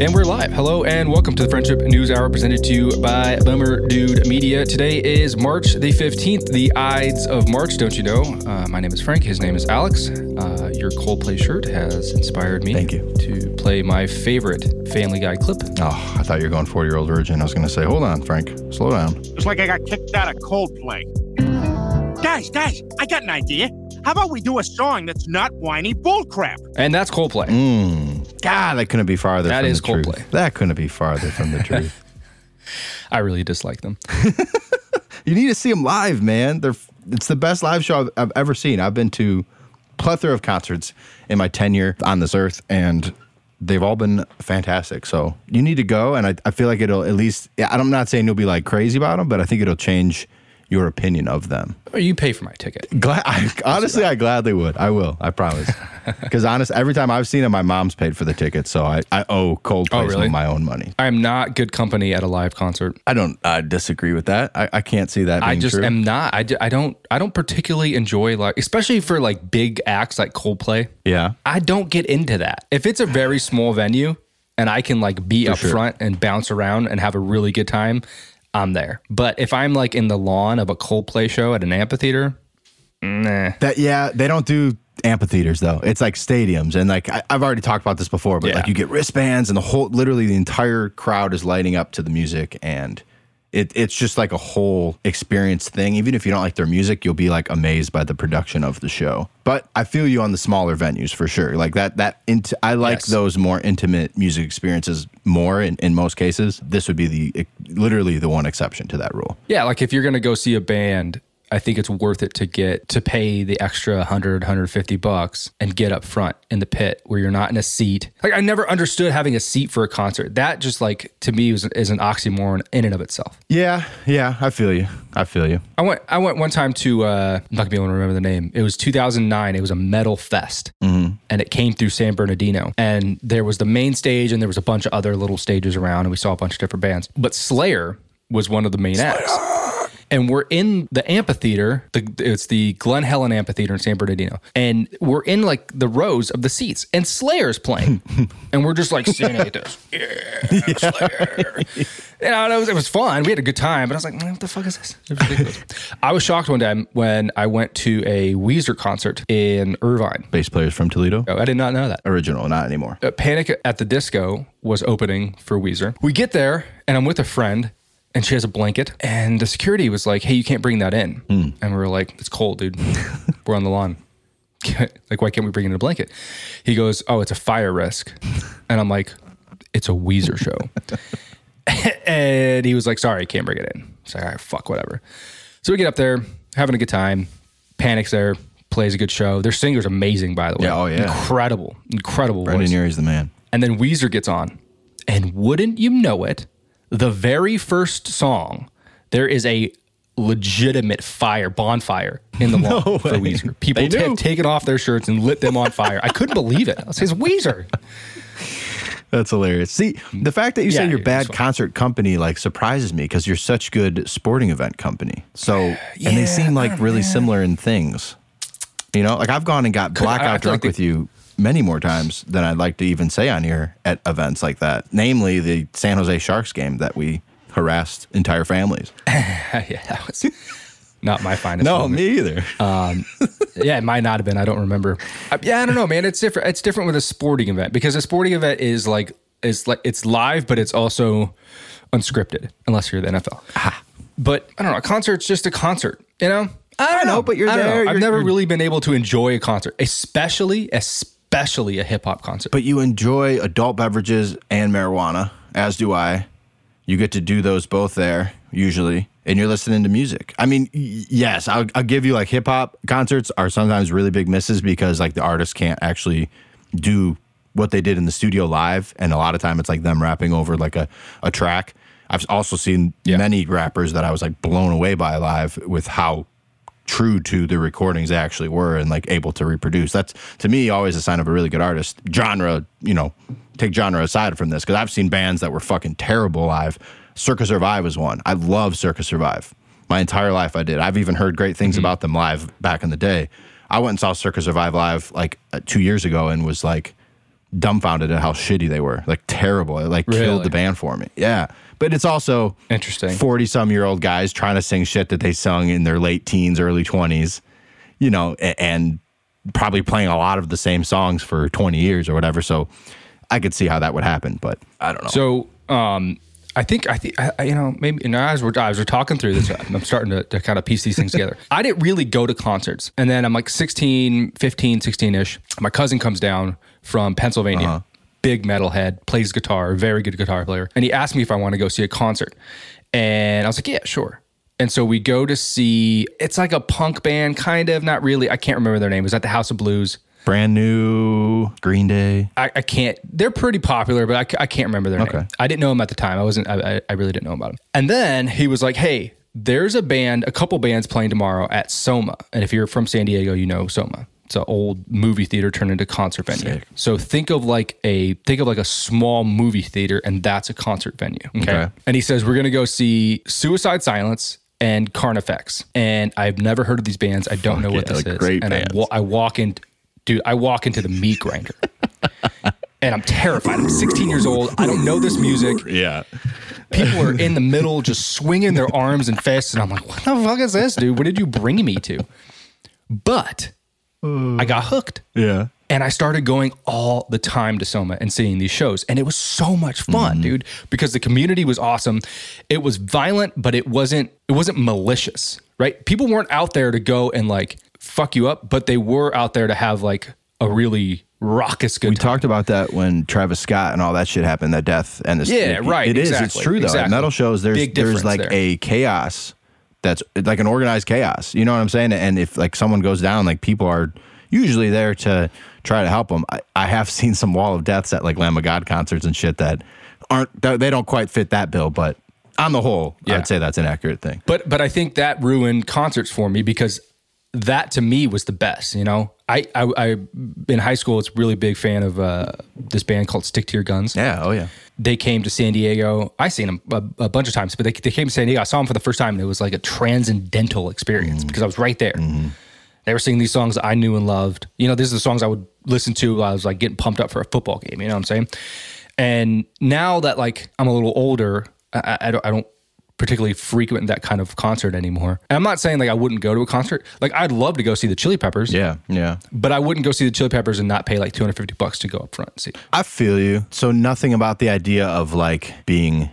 And we're live. Hello and welcome to the Friendship News Hour presented to you by Bummer Dude Media. Today is March the 15th, the Ides of March, don't you know? Uh, my name is Frank. His name is Alex. Uh, your Coldplay shirt has inspired me Thank you. to play my favorite Family Guy clip. Oh, I thought you were going 40 year old virgin. I was going to say, hold on, Frank, slow down. It's like I got kicked out of Coldplay. Guys, guys, I got an idea. How about we do a song that's not whiny bullcrap? And that's Coldplay. Mm. God, that couldn't be farther That from is the truth. That is Coldplay. That couldn't be farther from the truth. I really dislike them. You need to see them live, man. They're it's the best live show I've, I've ever seen. I've been to plethora of concerts in my tenure on this earth, and they've all been fantastic. So you need to go, and I, I feel like it'll at least. Yeah, I'm not saying you'll be like crazy about them, but I think it'll change your opinion of them. Or you pay for my ticket. Glad, I, honestly, I gladly would. I will. I promise. Because honest, every time I've seen it, my mom's paid for the ticket, so I, I owe Coldplay Oh, really? my own money. I am not good company at a live concert. I don't uh, disagree with that. I, I can't see that. Being I just true. am not. I, d- I don't. I don't particularly enjoy like, especially for like big acts like Coldplay. Yeah. I don't get into that. If it's a very small venue and I can like be up sure. front and bounce around and have a really good time, I'm there. But if I'm like in the lawn of a Coldplay show at an amphitheater, nah. That yeah, they don't do amphitheaters though. It's like stadiums, and like I, I've already talked about this before, but Yeah. like you get wristbands, and the whole literally the entire crowd is lighting up to the music, and it, it's just like a whole experience thing. Even if you don't like their music, you'll be like amazed by the production of the show. But I feel you on the smaller venues for sure. Like that that int- I like Yes. those more intimate music experiences more in, in most cases. This would be the literally the one exception to that rule. Yeah, like if you're gonna go see a band, I think it's worth it to get to pay the extra 100, 150 bucks and get up front in the pit where you're not in a seat. Like I never understood having a seat for a concert. That just like to me was is an oxymoron in and of itself. Yeah, yeah, I feel you. I feel you. I went I went one time to uh I'm not gonna be able to remember the name. It was 2009. It was a metal fest. And it came through San Bernardino. And there was the main stage and there was a bunch of other little stages around and we saw a bunch of different bands. But Slayer was one of the main acts. And we're in the amphitheater. The, it's the Glen Helen Amphitheater in San Bernardino. And we're in like the rows of the seats. And Slayer's playing. and we're just like standing like this. Yeah, Slayer. You know, and it was, it was fun. We had a good time, but I was like, "Mm, what the fuck is this? Was. I was shocked one time when I went to a Weezer concert in Irvine. Bass players from Toledo. Oh, I did not know that. Original, not anymore. Uh, Panic at the Disco was opening for Weezer. We get there, and I'm with a friend, and she has a blanket, and the security was like, "Hey, you can't bring that in." Hmm. And we were like, "It's cold, dude. we're on the lawn. like, why can't we bring in a blanket?" He goes, "Oh, it's a fire risk," and I'm like, "It's a Weezer show." and he was like, "Sorry, can't bring it in." It's like, "All right, fuck, whatever." So we get up there, having a good time. Panic's there, plays a good show. Their singer's amazing, by the way. Yeah, oh, yeah. incredible, incredible Brendon. Urie's the man. And then Weezer gets on. And wouldn't you know it, the very first song, there is a legitimate fire, bonfire in the lawn for way. Weezer. People t- have taken off their shirts and lit them on fire. I couldn't believe it. I was like, it's Weezer. That's hilarious. See, the fact that you Yeah, said you're bad concert company like surprises me because you're such good sporting event company. So, and they seem like really yeah. similar in things. You know, like I've gone and got I- I feel blackout like drunk they- with you many more times than I'd like to even say on here at events like that. Namely, the San Jose Sharks game that we harassed entire families. yeah, that was not my finest. No, moment. me either. yeah, it might not have been. I don't remember. Uh, yeah, I don't know, man. It's different. It's different with a sporting event because a sporting event is like is like it's live, but it's also unscripted unless you're the NFL. But I don't know. A concert's just a concert, you know. I don't know, but you're I don't know. there, I've you're- never you're- really been able to enjoy a concert, especially especially a hip hop concert. but you enjoy adult beverages and marijuana, as do I. You get to do those both there usually, and you're listening to music. I mean, yes, I'll, I'll give you like hip hop concerts are sometimes really big misses because like the artist can't actually do what they did in the studio live, and a lot of time it's like them rapping over like a, a track. I've also seen Yeah. many rappers that I was like blown away by live with how true to the recordings they actually were and like able to reproduce. That's to me always a sign of a really good artist. Genre, you know, take genre aside from this because I've seen bands that were fucking terrible live. Circa Survive is one. I love Circa Survive. My entire life I did. I've even heard great things about them live back in the day. I went and saw Circa Survive live like uh, two years ago and was like dumbfounded at how shitty they were. Like terrible. It like Really? killed the band for me. Yeah. But it's also Interesting. 40 some year old guys trying to sing shit that they sung in their late teens, early 20s, you know, a- and probably playing a lot of the same songs for 20 years or whatever. So I could see how that would happen, but I don't know. So, um, I think I think I, you know maybe and as we're as we're talking through this, I'm starting to, to kind of piece these things together. I didn't really go to concerts, and then I'm like 16, 15, 16 ish. My cousin comes down from Pennsylvania, big metalhead, plays guitar, very good guitar player, and he asked me if I want to go see a concert, and I was like, yeah, sure. And so we go to see. It's like a punk band, kind of, not really. I can't remember their name. It was at the House of Blues. Brand new Green Day. I, I can't. They're pretty popular, but I, I can't remember their Okay. name. I didn't know them at the time. I wasn't. I, I- I really didn't know about them. And then he was like, "Hey, there's a band, a couple bands playing tomorrow at Soma. And if you're from San Diego, you know Soma. It's an old movie theater turned into concert venue. Sick. So think of like a think of like a small movie theater, and that's a concert venue. Okay. Okay. And he says we're gonna go see Suicide Silence. And Carnifex, and I've never heard of these bands. I don't know what yeah, this like is. great and I, wa- I walk in, dude. I walk into the meat grinder and I'm terrified. I'm 16 years old. I don't know this music. Yeah. People are in the middle just swinging their arms and fists. And I'm like, what the fuck is this, dude? What did you bring me to? But Mm. I got hooked. Yeah. And I started going all the time to Soma and seeing these shows. And it was so much fun, mm-hmm. dude, because the community was awesome. It was violent, but it wasn't it wasn't malicious, right? People weren't out there to go and like fuck you up, but they were out there to have like a really raucous good We time. talked about that when Travis Scott and all that shit happened, that death and the Yeah, right, It is. exactly, It's true though. At metal shows, there's there's like there. a chaos that's like an organized chaos. You know what I'm saying? And if like someone goes down, like people are usually there to try to help them. I, I have seen some wall of deaths at like Lamb of God concerts and shit that aren't that- they don't quite fit that bill, but on the whole, Yeah. I'd say that's an accurate thing. But but I think that ruined concerts for me because that to me was the best. You know, I I, I in high school a really big fan of uh, this band called Stick to Your Guns. Yeah. Oh yeah. They came to San Diego. I seen them a, a bunch of times, but they, they came to San Diego. I saw them for the first time, and it was like a transcendental experience mm. because I was right there. Mm-hmm. They were singing these songs I knew and loved. You know, these are the songs I would listen to while I was like getting pumped up for a football game. You know what I'm saying? And now that like I'm a little older, I, I- I don't, I don't particularly frequent in that kind of concert anymore. And I'm not saying like I wouldn't go to a concert. Like I'd love to go see the Chili Peppers, Yeah. Yeah. but I wouldn't go see the Chili Peppers and not pay like 250 bucks to go up front and see. I feel you. So nothing about the idea of like being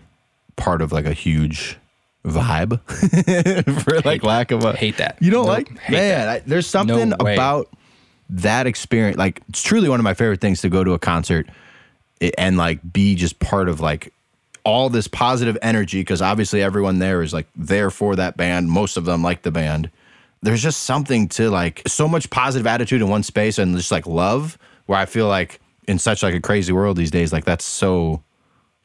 part of like a huge vibe for like lack of a hate that. You don't Nope, like hate man. I, there's something No about that experience. Like it's truly one of my favorite things to go to a concert eh, and like be just part of like all this positive energy because obviously everyone there is like there for that band. Most of them like the band. There's just something to like so much positive attitude in one space and just like love where I feel like in such like a crazy world these days, like that's so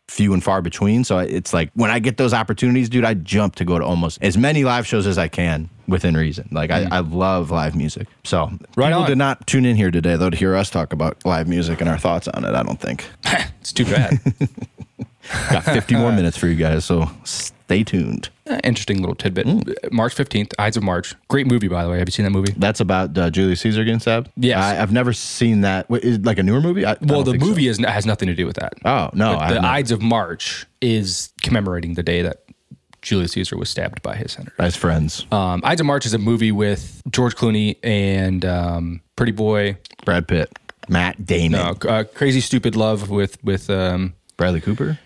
few and far between. So it's like when I get those opportunities, dude, I jump to go to almost as many live shows as I can within reason. Like I, mm. I love live music. So Right people on. did not tune in here today though to hear us talk about live music and our thoughts on it. I don't think. It's too bad. Got 50 more minutes for you guys, so stay tuned. Eh, Interesting little tidbit. Mm. March 15th, Ides of March. Great movie, by the way. Have you seen that movie? That's about uh, Julius Caesar getting stabbed. Yes. I, I've never seen that. Wait, is like a newer movie? I, I Well, don't the think so. movie is, has nothing to do with that. Oh no, But the. Ides of March is commemorating the day that Julius Caesar was stabbed by his senator. as friends. Um, Ides of March is a movie with George Clooney and um, Pretty Boy, Brad Pitt, Matt Damon, uh, uh, Crazy Stupid Love with with um, Bradley Cooper.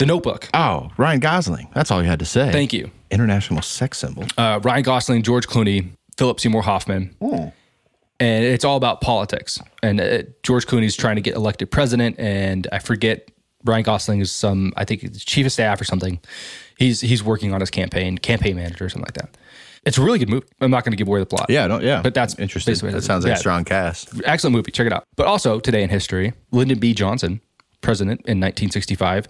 The Notebook. Oh, Ryan Gosling. That's all you had to say. Thank you. International sex symbol. Uh, Ryan Gosling, George Clooney, Philip Seymour Hoffman. And it's all about politics. And uh, George Clooney's trying to get elected president, and I forget Ryan Gosling is some, I think, chief of staff or something. He's he's working on his campaign, campaign manager or something like that. It's a really good movie. I'm not going to give away the plot. Yeah, don't, yeah. But that's interesting. That sounds like yeah. a strong cast. excellent movie. Check it out. But also today in history, Lyndon B. Johnson, president in 1965,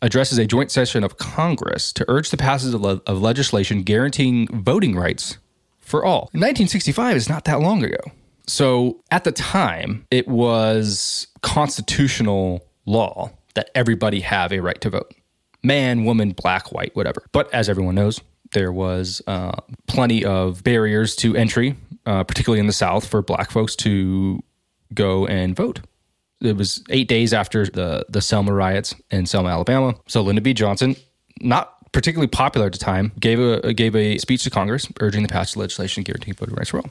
addresses a joint session of Congress to urge the passage of, legislation guaranteeing voting rights for all. 1965 is not that long ago. So at the time, it was constitutional law that everybody have a right to vote man, woman, black, white, whatever. But as everyone knows, there was uh, plenty of barriers to entry, uh, particularly in the South, for black folks to go and vote. It was eight days after the the Selma riots in Selma, Alabama. So Lyndon B. Johnson, not particularly popular at the time, gave a gave a speech to Congress urging the passage of legislation guaranteeing voting rights for all.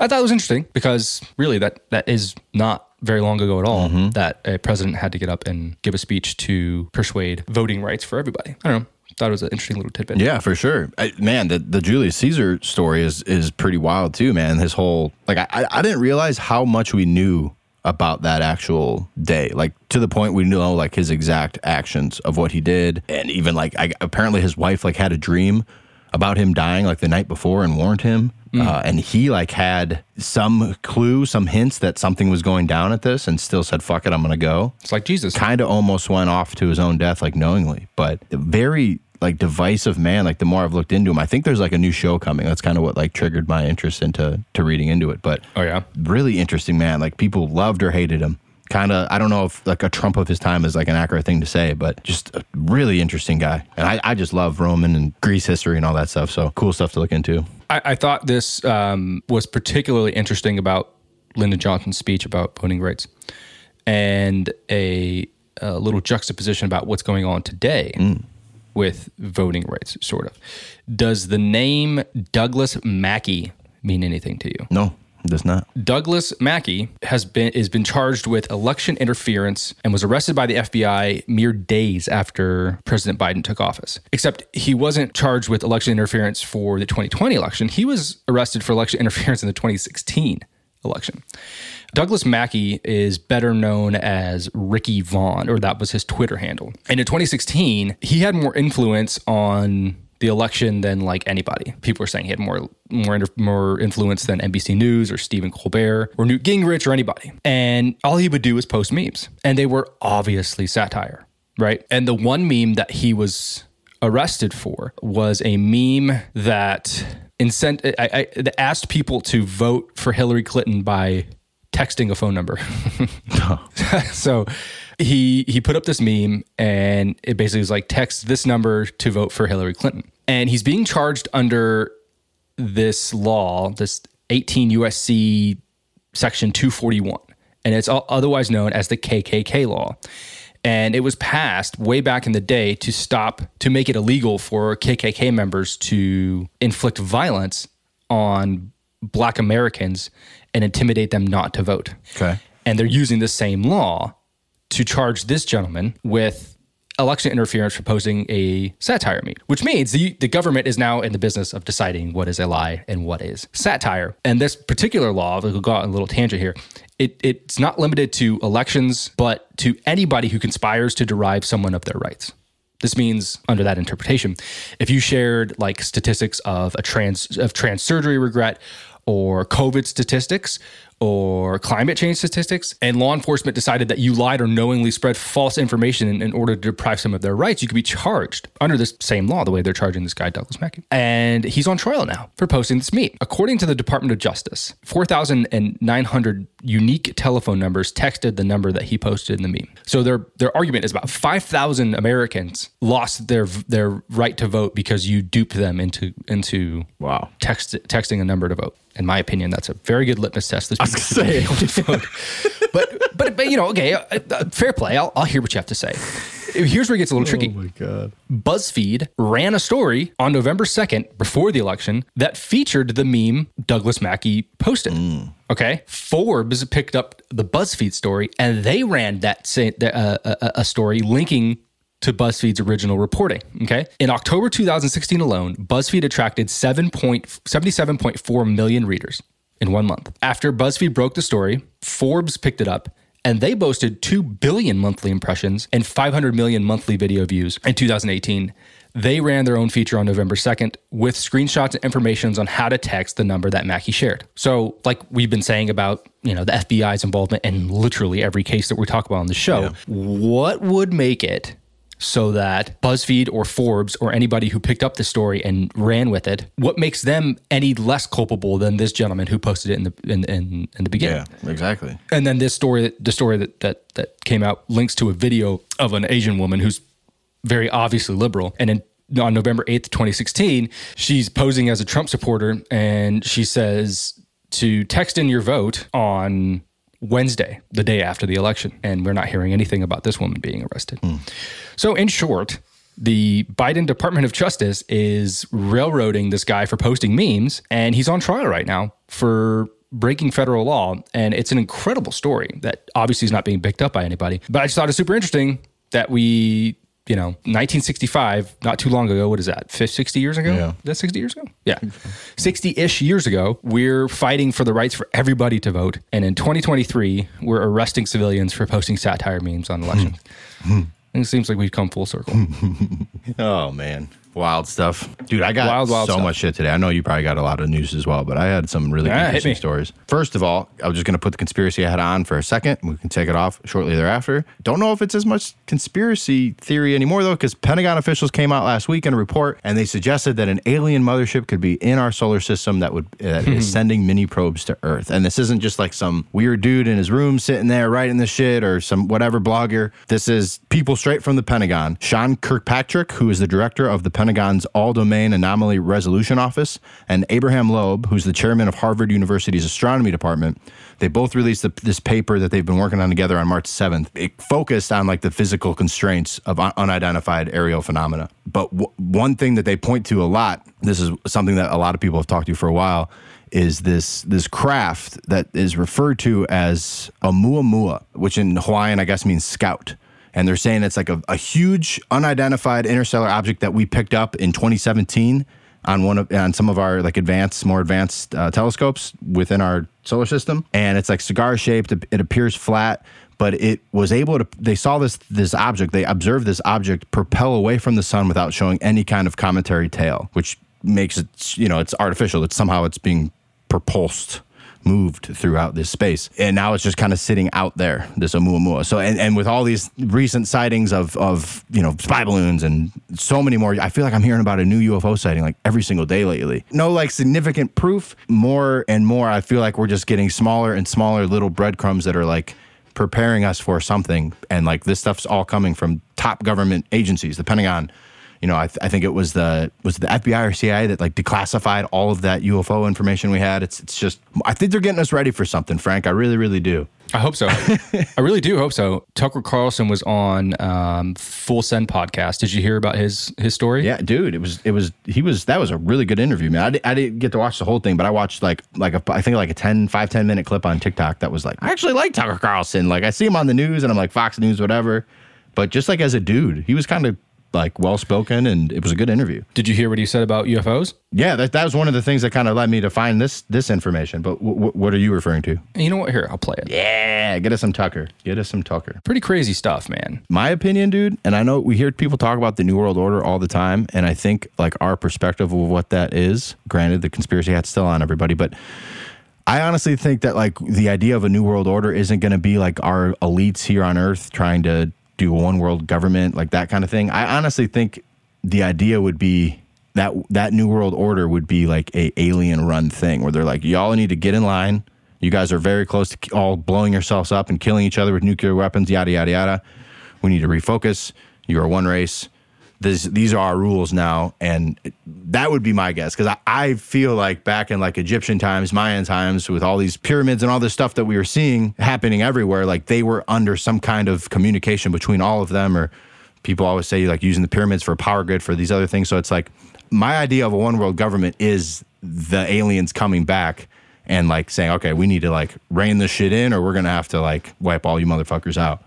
I thought it was interesting because really that that is not very long ago at all Mm-hmm. that a president had to get up and give a speech to persuade voting rights for everybody. I don't know. Thought it was an interesting little tidbit. Yeah, for sure. I, man, the, the Julius Caesar story is is pretty wild too, man. His whole like I, I- I didn't realize how much we knew about that actual day. Like to the point we know like his exact actions of what he did. And even like I, apparently his wife like had a dream about him dying like the night before and warned him. Uh, and he like had some clue, some hints that something was going down at this and still said, fuck it, I'm to go It's like Jesus. kind of almost went off to his own death, like knowingly, but very like divisive man. Like the more I've looked into him, I think there's like a new show coming. That's kind of what like triggered my interest into to reading into it. But Oh yeah. really interesting man. Like people loved or hated him. Kind of, I don't know if like a Trump of his time is like an accurate thing to say, but just a really interesting guy. And I, I just love Roman and Greece history and all that stuff. So cool stuff to look into. I, I thought this um, was particularly interesting about Lyndon Johnson's speech about voting rights and a, a little juxtaposition about what's going on today with voting rights, sort of. Does the name Douglas Mackey mean anything to you? No, it does not. Douglas Mackey has been has been charged with election interference and was arrested by the FBI mere days after President Biden took office. Except he wasn't charged with election interference for the 2020 election. He was arrested for election interference in the 2016 election. Douglas Mackey is better known as Ricky Vaughn, or that was his Twitter handle. And in 2016, he had more influence on the election than like anybody. People were saying he had more more more influence than NBC News or Stephen Colbert or Newt Gingrich or anybody. And all he would do was post memes, and they were obviously satire, right? And the one meme that he was arrested for was a meme that incent I, I, that asked people to vote for Hillary Clinton by texting a phone number. Oh. so he he put up this meme and it basically was like text this number to vote for Hillary Clinton. And he's being charged under this law, this 18 USC section 241 and it's otherwise known as the KKK law. And it was passed way back in the day to stop to make it illegal for KKK members to inflict violence on black Americans and intimidate them not to vote. Okay. And they're using the same law to charge this gentleman with election interference for posting a satire meme, which means the, the government is now in the business of deciding what is a lie and what is satire. And this particular law, we'll go on a little tangent here, it, it's not limited to elections, but to anybody who conspires to derive someone of their rights. This means, under that interpretation, if you shared like statistics of a trans of trans surgery regret, or COVID statistics, or climate change statistics, and law enforcement decided that you lied or knowingly spread false information in, in order to deprive some of their rights, you could be charged under this same law, the way they're charging this guy Douglas Mackey. And he's on trial now for posting this meme. According to the Department of Justice, 4,900 unique telephone numbers texted the number that he posted in the meme. So their their argument is about 5,000 Americans lost their their right to vote because you duped them into into Wow. text texting a number to vote. In my opinion, that's a very good litmus test. I was gonna say. but but but you know, okay, uh, uh, fair play. I'll I'll hear what you have to say. Here's where it gets a little tricky. my god. BuzzFeed ran a story on November 2nd, before the election, that featured the meme Douglas Mackey posted. Okay. Forbes picked up the BuzzFeed story and they ran that sa- uh, a, a story linking to BuzzFeed's original reporting. Okay. In October 2016 alone, BuzzFeed attracted 7 point, 77.4 million readers in one month. After BuzzFeed broke the story, Forbes picked it up and they boasted 2 billion monthly impressions and 500 million monthly video views in 2018. They ran their own feature on November 2nd with screenshots and informations on how to text the number that Mackey shared. So, like we've been saying about, you know, the FBI's involvement in literally every case that we talk about on the show, what would make it so that BuzzFeed or Forbes or anybody who picked up the story and ran with it, what makes them any less culpable than this gentleman who posted it in the in in, in the beginning? Yeah, exactly. And then this story, the story that, that that came out, links to a video of an Asian woman who's very obviously liberal. And in, on November eighth, twenty sixteen, she's posing as a Trump supporter, and she says to text in your vote on Wednesday, the day after the election, and we're not hearing anything about this woman being arrested. Hmm. So, in short, the Biden Department of Justice is railroading this guy for posting memes, and he's on trial right now for breaking federal law. And it's an incredible story that obviously is not being picked up by anybody. But I just thought it was super interesting that we, you know, 1965, not too long ago, what is that, 50, 60 years ago? Yeah. Is that 60 years ago? Yeah. 60 ish years ago, we're fighting for the rights for everybody to vote. And in 2023, we're arresting civilians for posting satire memes on elections. Hmm. Hmm. it seems like we've come full circle. Oh man, wild stuff, dude. I got Wild, wild so stuff. much shit today. I know you probably got a lot of news as well, but I had some really Yeah, interesting stories. First of all, I was just going to put the conspiracy hat on for a second. We can take it off shortly thereafter. Don't know if it's as much conspiracy theory anymore though, because Pentagon officials came out last week in a report and they suggested that an alien mothership could be in our solar system that would uh, that is hmm. sending mini probes to Earth. And this isn't just like some weird dude in his room sitting there writing this shit or some whatever blogger. This is people straight from the Pentagon. Sean Kirkpatrick, who is the director of the Pentagon's All Domain Anomaly Resolution Office, and Abraham Loeb, who's the chairman of Harvard University's Astronomy Department. They both released the, this paper that they've been working on together on March 7th. It focused on like the physical constraints of un- unidentified aerial phenomena. But w- one thing that they point to a lot, this is something that a lot of people have talked to for a while, is this this craft that is referred to as Oumuamua, which in Hawaiian I guess means scout. And they're saying it's like a, a huge unidentified interstellar object that we picked up in 2017 on one of on some of our like advanced, more advanced uh, telescopes within our solar system. And it's like cigar shaped. It appears flat, but it was able to. They saw this this object. They observed this object propel away from the sun without showing any kind of cometary tail, which makes it you know it's artificial. It's somehow it's being propulsed moved throughout this space. And now it's just kind of sitting out there this Oumuamua. so and, and with all these recent sightings of of you know spy balloons and so many more I feel like I'm hearing about a new UFO sighting like every single day lately. No like significant proof more and more I feel like we're just getting smaller and smaller little breadcrumbs that are like preparing us for something. And like this stuff's all coming from top government agencies the Pentagon you know, I, th- I think it was the was the FBI or CIA that like declassified all of that UFO information we had. It's it's just I think they're getting us ready for something, Frank. I really really do. I hope so. I really do hope so. Tucker Carlson was on um, Full Send podcast. Did you hear about his his story? Yeah, dude, it was it was he was that was a really good interview, man. I, di- I didn't get to watch the whole thing, but I watched like like a I think like a 10 5 10 minute clip on TikTok that was like I actually like Tucker Carlson. Like I see him on the news and I'm like Fox News whatever, but just like as a dude, he was kind of like well spoken and it was a good interview. Did you hear what he said about UFOs? Yeah, that, that was one of the things that kind of led me to find this this information. But w- w- what are you referring to? You know what? Here, I'll play it. Yeah, get us some Tucker. Get us some Tucker. Pretty crazy stuff, man. My opinion, dude, and I know we hear people talk about the New World Order all the time, and I think like our perspective of what that is, granted the conspiracy hat's still on everybody, but I honestly think that like the idea of a New World Order isn't going to be like our elites here on Earth trying to do a one world government, like that kind of thing. I honestly think the idea would be that that New World Order would be like a alien run thing where they're like, y'all need to get in line. You guys are very close to all blowing yourselves up and killing each other with nuclear weapons, yada yada yada. We need to refocus. You are one race. This, these are our rules now, and that would be my guess because I, I feel like back in like Egyptian times, Mayan times, with all these pyramids and all this stuff that we were seeing happening everywhere, like they were under some kind of communication between all of them, or people always say like using the pyramids for a power grid for these other things. So it's like my idea of a one world government is the aliens coming back and like saying, okay, we need to like rein this shit in, or we're gonna have to like wipe all you motherfuckers out.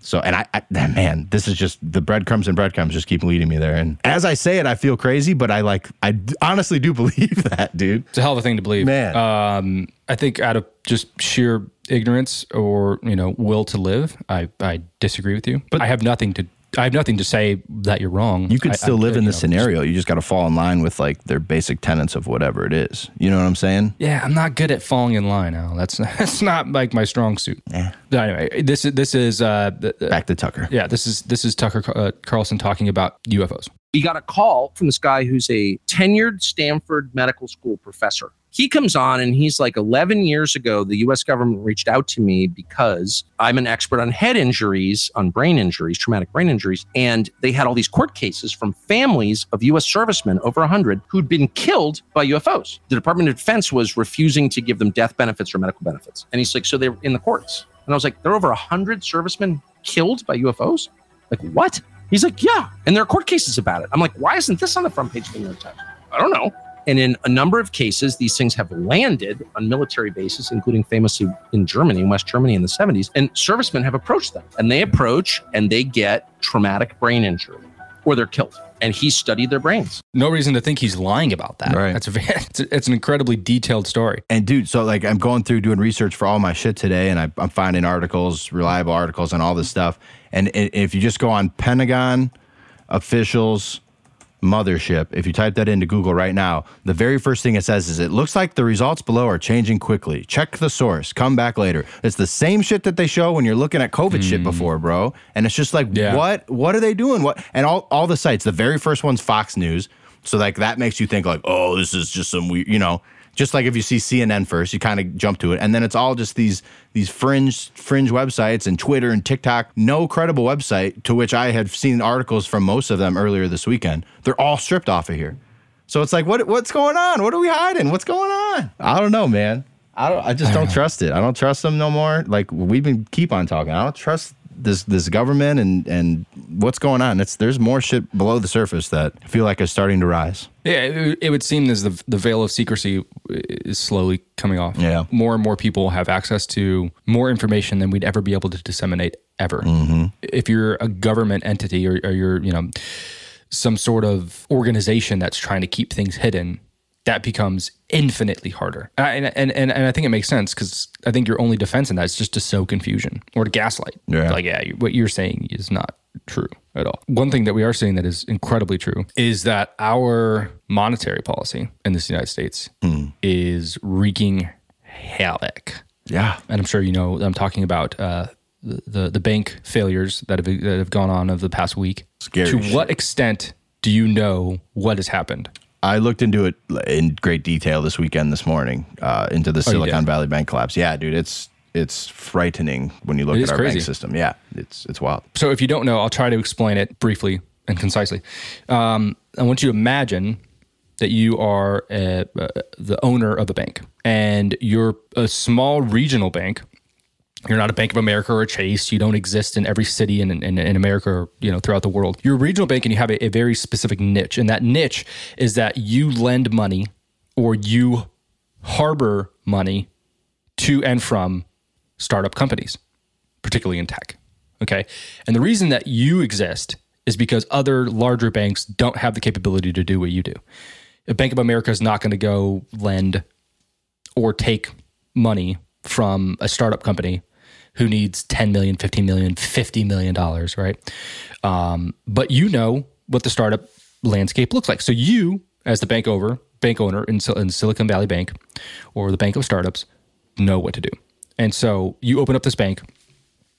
So, and I, I, man, this is just the breadcrumbs and breadcrumbs just keep leading me there. And as I say it, I feel crazy, but I like, I d- honestly do believe that, dude. It's a hell of a thing to believe. Man. Um, I think out of just sheer ignorance or you know will to live, I I disagree with you. But I have nothing to I have nothing to say that you're wrong. You could I- still I- live in you this know, scenario. You just got to fall in line with like their basic tenets of whatever it is. You know what I'm saying? Yeah, I'm not good at falling in line, Al. That's that's not like my strong suit. Yeah. But anyway, this is this is uh, th- th- Back to Tucker. yeah, this is this is Tucker uh, Carlson talking about UFOs. he got a call from this guy who's a tenured Stanford medical school professor. He comes on and he's like 11 years ago the us government reached out to me because i'm an expert on head injuries on brain injuries traumatic brain injuries and they had all these court cases from families of us servicemen over 100 who'd been killed by ufos the department of defense was refusing to give them death benefits or medical benefits. And he's like so they're in the courts. And i was like there are over 100 servicemen killed by ufos like what? He's like yeah and there are court cases about it. I'm like why isn't this on the front page of the new york times? I don't know and in a number of cases, these things have landed on military bases, including famously in Germany, in West Germany in the 70s. And servicemen have approached them and they approach and they get traumatic brain injury or they're killed. And he studied their brains. No reason to think he's lying about that. Right. That's a, it's, a- it's an incredibly detailed story. And dude, so like I'm going through doing research for all my shit today, and I, I'm finding articles, reliable articles, and all this stuff. And if you just go on Pentagon officials mothership, if you type that into Google right now, the very first thing it says is it looks like the results below are changing quickly. Check the source. Come back later. It's the same shit that they show when you're looking at COVID shit hmm. before, bro. And it's just like, Yeah. what? What are they doing? What? And all all the sites. The very first one's Fox News. So like that makes you think like, oh, this is just some weird, you know. Just like if you see CNN first, you kind of jump to it, and then it's all just these these fringe fringe websites and Twitter and TikTok. No credible website to which I had seen articles from most of them earlier this weekend. They're all stripped off of here. So it's like, what what's going on? What are we hiding? What's going on? I don't know, man. I don't. I just don't trust it. I don't trust them no more. Like we've been keep on talking. I don't trust this this government and and what's going on. It's there's more shit below the surface that I feel like is starting to rise. Yeah, it, it would seem as the the veil of secrecy is slowly coming off. Yeah. more and more people have access to more information than we'd ever be able to disseminate ever. Mm-hmm. If you're a government entity or, or you're you know some sort of organization that's trying to keep things hidden, that becomes infinitely harder. Uh, And and and, and I think it makes sense because I think your only defense in that is just to sow confusion or to gaslight. Yeah. Like yeah, what you're saying is not true at all. One thing that we are seeing that is incredibly true is that our monetary policy in this United States is wreaking havoc. Yeah. And I'm sure you know I'm talking about uh, the, the the bank failures that have that have gone on over the past week. Scary to shit. what extent do you know what has happened? I looked into it in great detail this weekend, this morning, uh, into the Oh, Silicon did? Valley Bank collapse. Yeah, dude, it's it's frightening when you look It at our crazy. bank system. Yeah, it's it's wild. So if you don't know, I'll try to explain it briefly and concisely. Um, I want you to imagine that you are a, uh, the owner of a bank and you're a small regional bank. You're not a Bank of America or a Chase. You don't exist in every city in, in, in America or you know throughout the world. You're a regional bank and you have a, a very specific niche. And that niche is that you lend money or you harbor money to and from startup companies particularly in tech. Okay. And the reason that you exist is because other larger banks don't have the capability to do what you do. A Bank of America is not going to go lend or take money from a startup company who needs 10 million, 15 million, 50 million dollars, right? Um, but you know what the startup landscape looks like. So you, as the bank over bank owner in, in Silicon Valley Bank or the Bank of Startups, know what to do. And so you open up this bank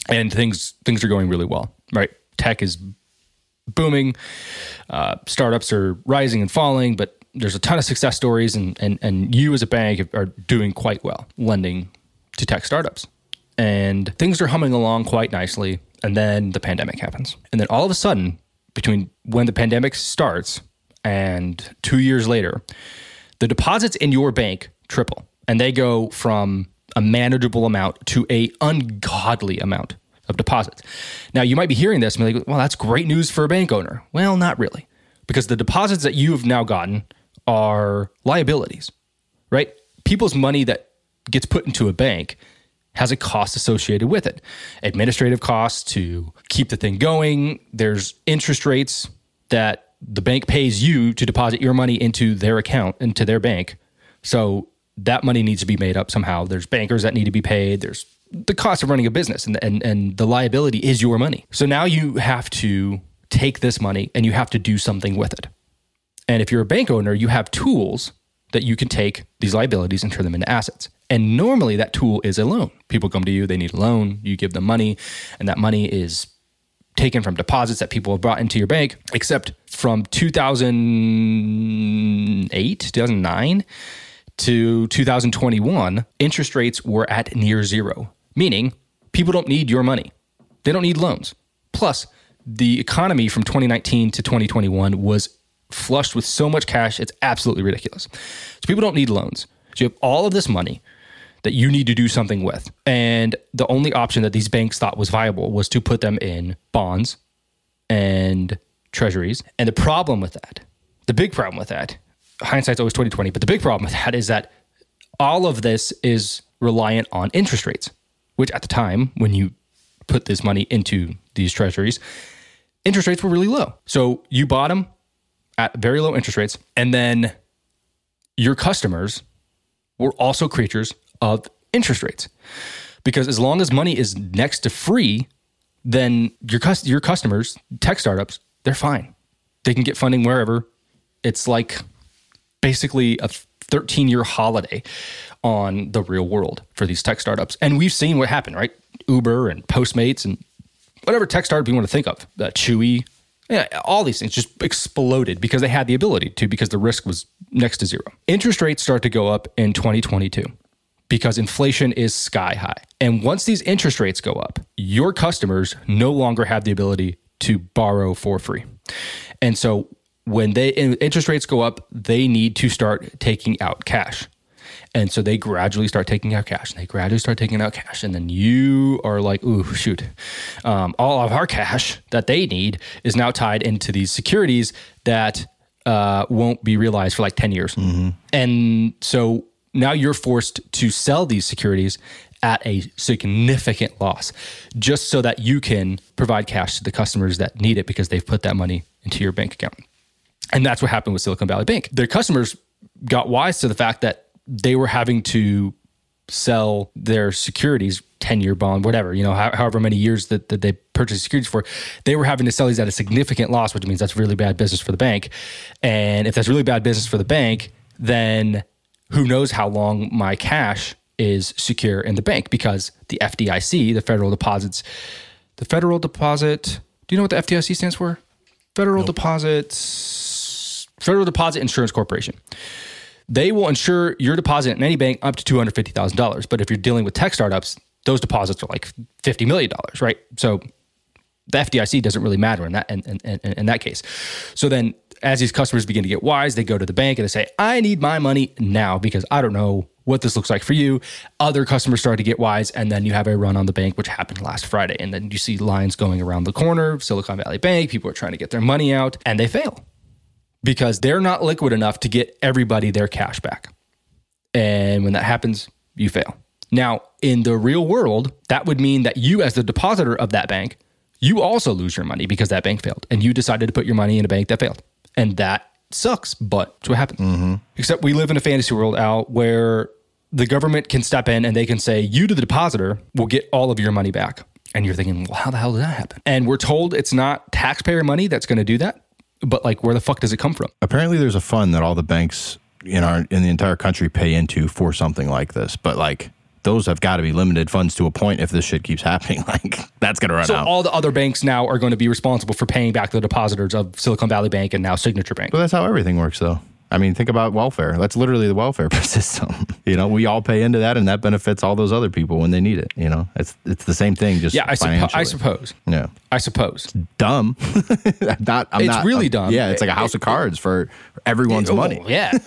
and things things are going really well, right? Tech is booming, uh, startups are rising and falling, but there's a ton of success stories, and and and you as a bank are doing quite well lending to tech startups, and things are humming along quite nicely. And then the pandemic happens, and then all of a sudden, between when the pandemic starts and two years later, the deposits in your bank triple and they go from a manageable amount to a ungodly amount of deposits. Now you might be hearing this and be like, well, that's great news for a bank owner. Well, not really. Because the deposits that you have now gotten are liabilities, right? People's money that gets put into a bank has a cost associated with it. Administrative costs to keep the thing going. There's interest rates that the bank pays you to deposit your money into their account, into their bank. So that money needs to be made up somehow. There's bankers that need to be paid. There's the cost of running a business and, and, and the liability is your money. So now you have to take this money and you have to do something with it. And if you're a bank owner, you have tools that you can take these liabilities and turn them into assets. And normally that tool is a loan. People come to you, they need a loan, you give them money, and that money is taken from deposits that people have brought into your bank, except from 2008, 2009 to 2021, interest rates were at near zero, meaning people don't need your money. They don't need loans. Plus, the economy from 2019 to 2021 was flushed with so much cash, it's absolutely ridiculous. So people don't need loans. So you have all of this money that you need to do something with. And the only option that these banks thought was viable was to put them in bonds and treasuries. And the problem with that, the big problem with that, hindsight's always 2020, but the big problem with that is that all of this is reliant on interest rates, which at the time when you put this money into these treasuries, interest rates were really low. So you bought them at very low interest rates, and then your customers were also creatures of interest rates. Because as long as money is next to free, then your your customers, tech startups, they're fine. They can get funding wherever. It's like basically a 13 year holiday on the real world for these tech startups. And we've seen what happened, right? Uber and Postmates and whatever tech startup you want to think of, uh, Chewy, yeah, all these things just exploded because they had the ability to, because the risk was next to zero. Interest rates start to go up in 2022 because inflation is sky high. And once these interest rates go up, your customers no longer have the ability to borrow for free. And so when they interest rates go up, they need to start taking out cash. And so they gradually start taking out cash and they gradually start taking out cash. And then you are like, ooh, shoot. Um, all of our cash that they need is now tied into these securities that uh, won't be realized for like 10 years. Mm-hmm. And so now you're forced to sell these securities at a significant loss just so that you can provide cash to the customers that need it because they've put that money into your bank account. And that's what happened with Silicon Valley Bank. Their customers got wise to the fact that they were having to sell their securities 10 year bond whatever you know however many years that, that they purchased securities for they were having to sell these at a significant loss which means that's really bad business for the bank and if that's really bad business for the bank then who knows how long my cash is secure in the bank because the FDIC the federal deposits the federal deposit do you know what the FDIC stands for federal nope. deposits federal deposit insurance corporation they will insure your deposit in any bank up to $250,000. But if you're dealing with tech startups, those deposits are like $50 million, right? So the FDIC doesn't really matter in that in, in, in, that case. So then as these customers begin to get wise, they go to the bank and they say, I need my money now because I don't know what this looks like for you. Other customers start to get wise, and then you have a run on the bank, which happened last Friday. And then you see lines going around the corner, Silicon Valley Bank, people are trying to get their money out, and they fail because they're not liquid enough to get everybody their cash back. And when that happens, you fail. Now, in the real world, that would mean that you, as the depositor of that bank, you also lose your money because that bank failed and you decided to put your money in a bank that failed. And that sucks, but it's what happens. Mm-hmm. Except we live in a fantasy world, Al, where the government can step in and they can say, you to the depositor will get all of your money back. And you're thinking, well, how the hell did that happen? And we're told it's not taxpayer money that's going to do that but like where the fuck does it come from apparently there's a fund that all the banks in our in the entire country pay into for something like this but like those have got to be limited funds to a point if this shit keeps happening. Like that's going to run so out. all the other banks now are going to be responsible for paying back the depositors of silicon valley bank and now signature bank. But that's how everything works though I mean, think about welfare. That's literally the welfare system. you know, we all pay into that, and that benefits all those other people when they need it. You know, it's it's the same thing. Just yeah, I, suppo- I suppose. Yeah, I suppose. dumb. not. I'm it's not, really dumb. Yeah, it's like a house of cards for everyone's it, money. Oh, yeah,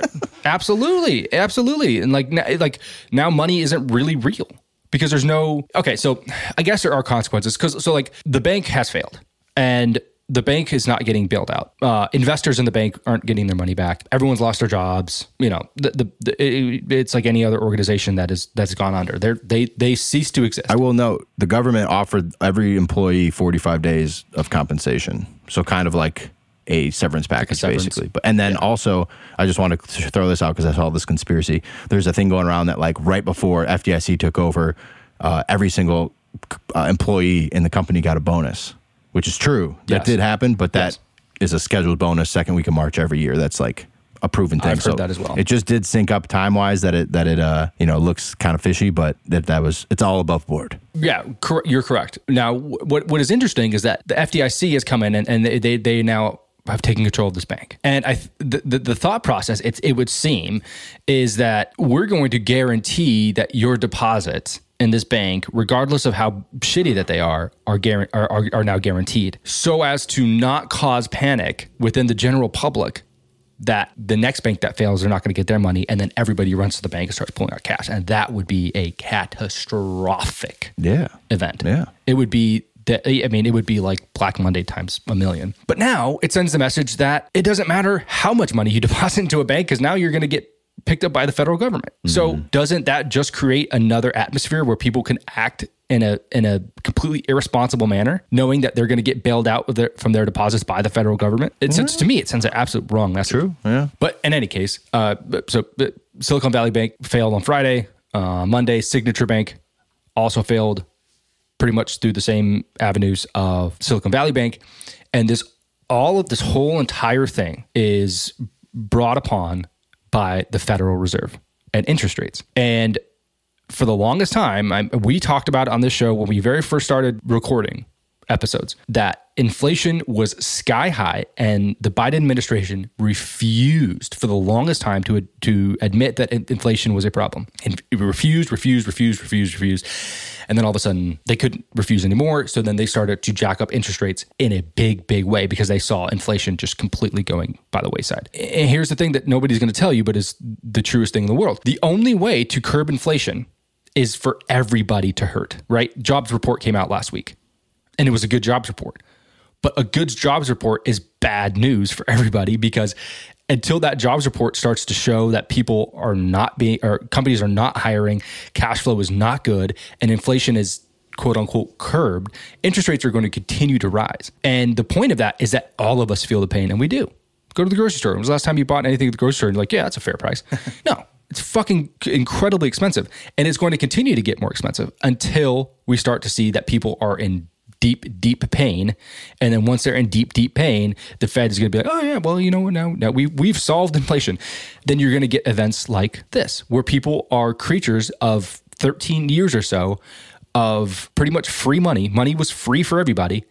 absolutely, absolutely. And like, like now, money isn't really real because there's no. Okay, so I guess there are consequences because so like the bank has failed and the bank is not getting bailed out. Uh, investors in the bank aren't getting their money back. Everyone's lost their jobs. You know, the, the, the it, it's like any other organization that is that's gone under. They they they cease to exist. I will note the government offered every employee 45 days of compensation. So kind of like a severance package, a severance. basically. But and then yeah. also, I just want to throw this out because I saw this conspiracy. There's a thing going around that like right before FDIC took over, uh, every single uh, employee in the company got a bonus which is true. That yes. did happen, but that yes. is a scheduled bonus second week of March every year. That's like a proven thing. I've heard so that as well. It just did sync up time wise that it that it uh you know looks kind of fishy, but that that was it's all above board. Yeah, cor- you're correct. Now, what what is interesting is that the FDIC has come in and, and they, they now have taken control of this bank. And I, the, the, the thought process, it's, it would seem, is that we're going to guarantee that your deposits in this bank, regardless of how shitty that they are, are, guar- are, are, are now guaranteed, so as to not cause panic within the general public that the next bank that fails, they're not going to get their money, and then everybody runs to the bank and starts pulling out cash, and that would be a catastrophic Yeah. event. Yeah. It would be that I mean, it would be like Black Monday times a million. But now it sends the message that it doesn't matter how much money you deposit into a bank because now you're going to get picked up by the federal government. So doesn't that just create another atmosphere where people can act in a in a completely irresponsible manner, knowing that they're going to get bailed out their, from their deposits by the federal government? It sends to me, it sends an absolute wrong message. True. Yeah. But in any case, uh, so uh, Silicon Valley Bank failed on Friday. Uh, Monday, Signature Bank also failed pretty much through the same avenues of Silicon Valley Bank. And this, all of this whole entire thing is brought upon by the Federal Reserve and interest rates. And for the longest time, I, we talked about on this show when we very first started recording episodes that inflation was sky high and the Biden administration refused for the longest time to to admit that inflation was a problem. And refused, refused, refused, refused, refused. And then all of a sudden they couldn't refuse anymore, so then they started to jack up interest rates in a big big way because they saw inflation just completely going by the wayside. And here's the thing that nobody's going to tell you but is the truest thing in the world. The only way to curb inflation is for everybody to hurt, right? Jobs report came out last week and it was a good jobs report. But a good jobs report is bad news for everybody because until that jobs report starts to show that people are not being or companies are not hiring, cash flow is not good, and inflation is quote unquote curbed, interest rates are going to continue to rise. And the point of that is that all of us feel the pain, and we do. Go to the grocery store. When was the last time you bought anything at the grocery store? And you're like, yeah, that's a fair price. no, it's fucking incredibly expensive. And it's going to continue to get more expensive until we start to see that people are in deep, deep pain. And then once they're in deep, deep pain, the Fed is going to be like, oh, yeah, well, you know, now, now we, we've solved inflation. Then you're going to get events like this, where people are creatures of 13 years or so of pretty much free money. Money was free for everybody.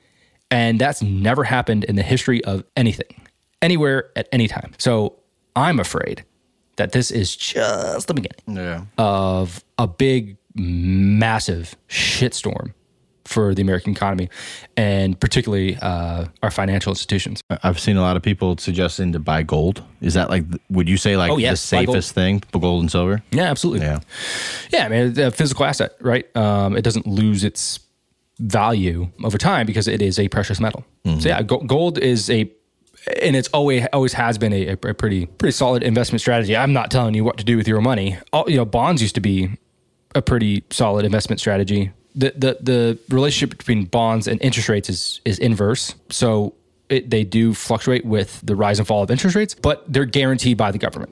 And that's never happened in the history of anything, anywhere, at any time. So I'm afraid that this is just the beginning Yeah. of a big, massive shitstorm for the American economy and particularly uh, our financial institutions. I've seen a lot of people suggesting to buy gold. Is that like, would you say like Oh, yes, the gold. safest thing, gold and silver? Yeah, absolutely. Yeah. Yeah, I mean, it's a physical asset, right? Um, it doesn't lose its value over time because it is a precious metal. So yeah, go- gold is a and it's always always has been a, a pretty pretty solid investment strategy. I'm not telling you what to do with your money. All, you know, bonds used to be a pretty solid investment strategy. The the the relationship between bonds and interest rates is is inverse. So it, they do fluctuate with the rise and fall of interest rates, but they're guaranteed by the government,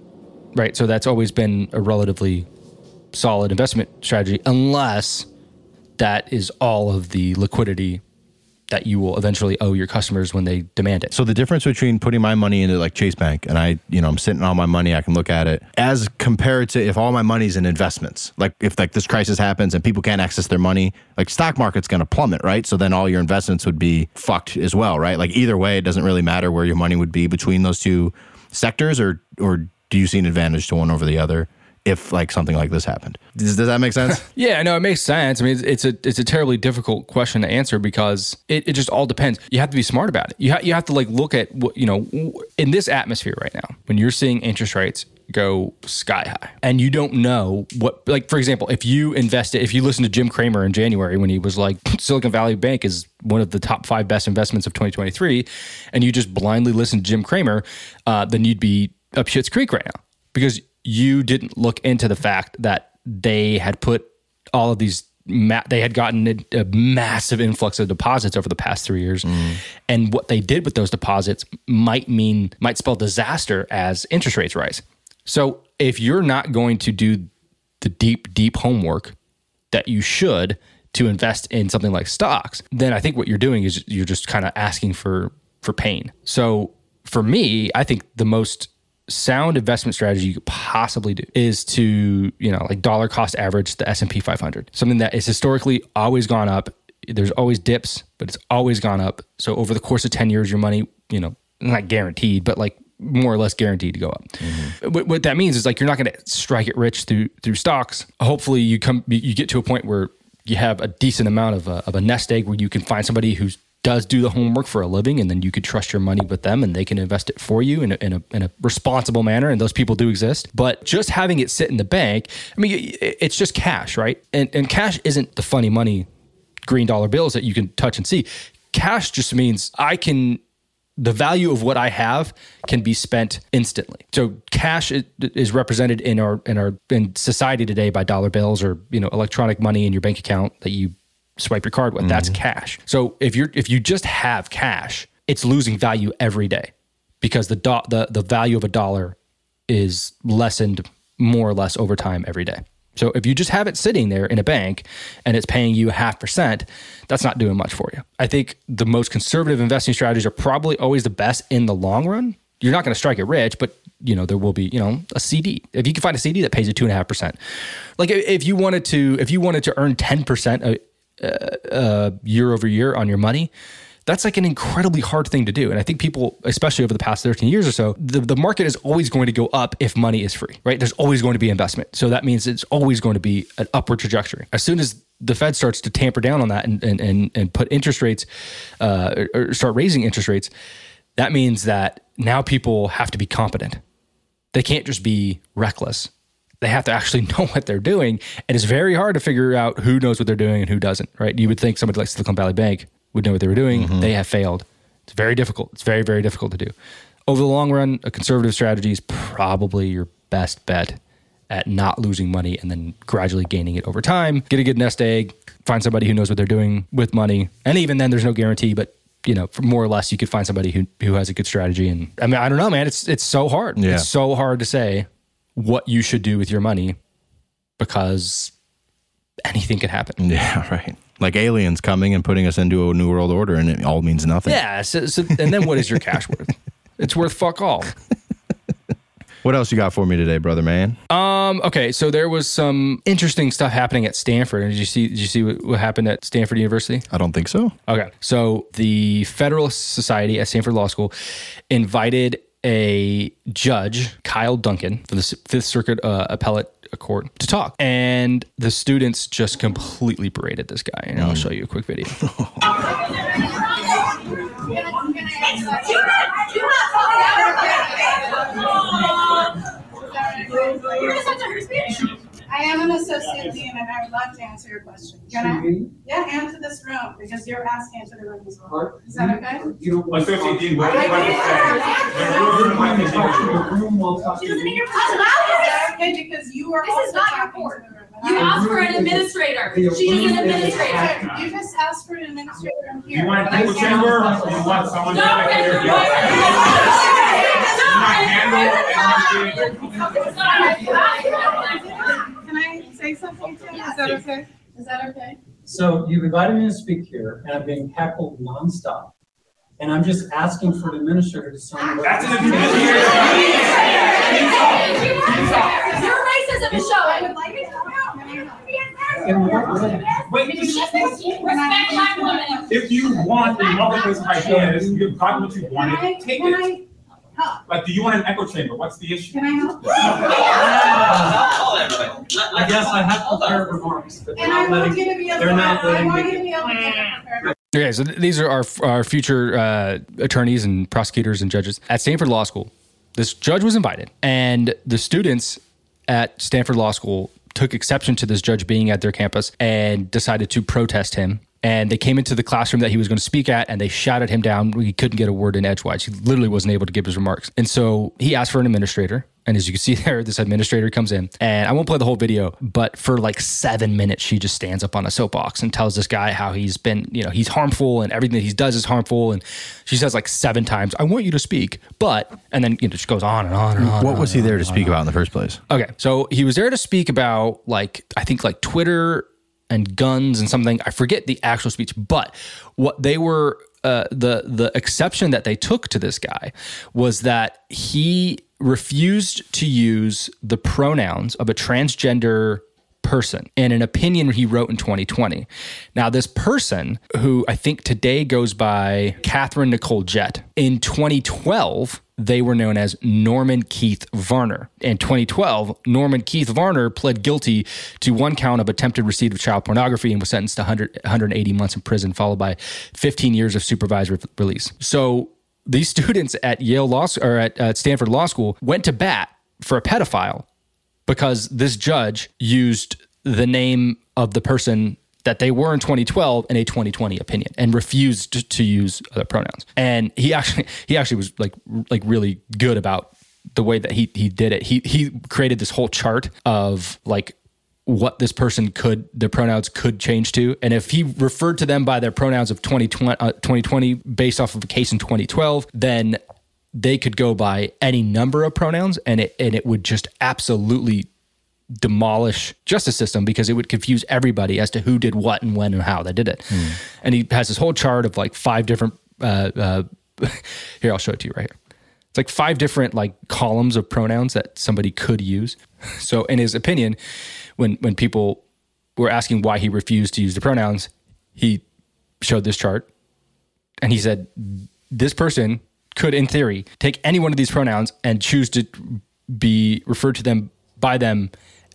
right? So that's always been a relatively solid investment strategy, unless that is all of the liquidity that you will eventually owe your customers when they demand it. So the difference between putting my money into like Chase Bank and I, you know, I'm sitting on my money, I can look at it as compared to if all my money's in investments. Like if like this crisis happens and people can't access their money, like stock market's going to plummet, right? So then all your investments would be fucked as well, right? Like either way, it doesn't really matter where your money would be between those two sectors or or do you see an advantage to one over the other if like something like this happened? Does, does that make sense? Yeah, no, it makes sense. I mean, it's, it's a it's a terribly difficult question to answer because it, it just all depends. You have to be smart about it. You ha- you have to like look at what you know in this atmosphere right now when you're seeing interest rates go sky high and you don't know what like for example if you invested if you listen to Jim Cramer in January when he was like Silicon Valley Bank is one of the top five best investments of 2023 and you just blindly listen to Jim Cramer uh, then you'd be up shit's creek right now because you didn't look into the fact that they had put all of these ma- they had gotten a, a massive influx of deposits over the past three years. Mm. And what they did with those deposits might mean might spell disaster as interest rates rise. So if you're not going to do the deep deep homework that you should to invest in something like stocks then i think what you're doing is you're just kind of asking for for pain. So for me i think the most sound investment strategy you could possibly do is to you know like dollar cost average the s&p 500 something that is historically always gone up there's always dips but it's always gone up so over the course of 10 years your money you know not guaranteed, but like more or less guaranteed to go up. Mm-hmm. What, what, that means is like you're not going to strike it rich through through stocks. Hopefully, you come you get to a point where you have a decent amount of a, of a nest egg where you can find somebody who's does do the homework for a living and then you could trust your money with them and they can invest it for you in a, in a, in a responsible manner and those people do exist. But just having it sit in the bank i mean it's just cash right? And, and cash isn't the funny money green dollar bills that you can touch and see. Cash just means i can the value of what I have can be spent instantly. So cash is represented in our in our in society today by dollar bills or you know electronic money in your bank account that you swipe your card with. Mm-hmm. That's cash. So if you're if you just have cash, it's losing value every day because the do- the the value of a dollar is lessened more or less over time every day. So if you just have it sitting there in a bank and it's paying you a half percent, that's not doing much for you. I think the most conservative investing strategies are probably always the best in the long run. You're not going to strike it rich, but you know there will be you know a CD. If you can find a CD that pays you two and a half percent, like if you wanted to if you wanted to earn ten percent uh, uh, year over year on your money, that's like an incredibly hard thing to do. And I think people, especially over the past 13 years or so, the, the market is always going to go up if money is free, right? There's always going to be investment. So that means it's always going to be an upward trajectory. As soon as the Fed starts to tamper down on that and, and, and, and put interest rates, uh, or start raising interest rates, that means that now people have to be competent. They can't just be reckless. They have to actually know what they're doing. And it's very hard to figure out who knows what they're doing and who doesn't, right? You would think somebody like Silicon Valley Bank would know what they were doing. Mm-hmm. They have failed. It's very difficult. It's very, very difficult to do. Over the long run, a conservative strategy is probably your best bet at not losing money and then gradually gaining it over time. Get a good nest egg, find somebody who knows what they're doing with money. And even then, there's no guarantee, but you know, more or less, you could find somebody who, who has a good strategy. And I mean, I don't know, man. It's it's so hard. Yeah. It's so hard to say what you should do with your money because anything could happen. Yeah, right like aliens coming and putting us into a new world order, and it all means nothing. Yeah. So, so and then what is your cash worth? It's worth fuck all. What else you got for me today, brother man? Um. Okay. So there was some interesting stuff happening at Stanford. Did you see? Did you see what, what happened at Stanford University? I don't think so. Okay. So the Federalist Society at Stanford Law School invited a judge, Kyle Duncan, for the Fifth Circuit uh, Appellate court to talk. And the students just completely berated this guy. And I'll show you a quick video. I am an associate dean and I would love to answer your question. Can I? Yeah, and to this room, because you're asking to the room as well. Is that okay? You don't. Associate dean, what are you about to say? The room will talk to you. She doesn't need your cousin Okay, because you are This is not your court. You asked for an administrator. She is an administrator. You just asked for an administrator in here. You want a chamber or you want someone to here? Can I say something to? Is that okay? Is that okay? So you've invited me to speak here and I've been heckled nonstop. And I'm just asking for the administrator to sign. That's an administrator. Your racism is showing. I would like it Wait, if you want a multiplicity of ideas, you've gotten what you wanted, take it. Like, do you want an echo chamber? What's the issue? Can I help? I guess I have prepared remarks. And I want you to be able to, I want you to be able to Okay, so th- these are our, our future uh, attorneys and prosecutors and judges at Stanford Law School. This judge was invited, and the students at Stanford Law School took exception to this judge being at their campus and decided to protest him and they came into the classroom that he was going to speak at and they shouted him down. He couldn't get a word in edgewise. He literally wasn't able to give his remarks. And so he asked for an administrator. And as you can see there, this administrator comes in, and I won't play the whole video, but for like seven minutes, she just stands up on a soapbox and tells this guy how he's been, you know, he's harmful and everything that he does is harmful. And she says like seven times, I want you to speak, but, and then, you know, she goes on and on and on. What and was on he there to speak about in the first place? Okay. So he was there to speak about like, I think like Twitter and guns and something. I forget the actual speech, but what they were uh, the the exception that they took to this guy was that he refused to use the pronouns of a transgender person in an opinion he wrote in 2020. Now, this person, who I think today goes by Catherine Nicole Jett, in 2012, they were known as Norman Keith Varner. In 2012, Norman Keith Varner pled guilty to one count of attempted receipt of child pornography and was sentenced to 100, 180 months in prison, followed by 15 years of supervised re- release. So these students at Yale Law or at, at Stanford Law School went to bat for a pedophile because this judge used the name of the person that they were in 2012 in a 2020 opinion and refused to use other pronouns. And he actually he actually was like like really good about the way that he he did it. He he created this whole chart of like what this person could the pronouns could change to and if he referred to them by their pronouns of 2020, uh, 2020 based off of a case in 2012 then they could go by any number of pronouns and it and it would just absolutely demolish justice system because it would confuse everybody as to who did what and when and how they did it. Mm. And he has this whole chart of like five different. Uh, uh, here, I'll show it to you right here. It's like five different like columns of pronouns that somebody could use. So, in his opinion, when when people were asking why he refused to use the pronouns, he showed this chart, and he said this person could, in theory, take any one of these pronouns and choose to be referred to them by them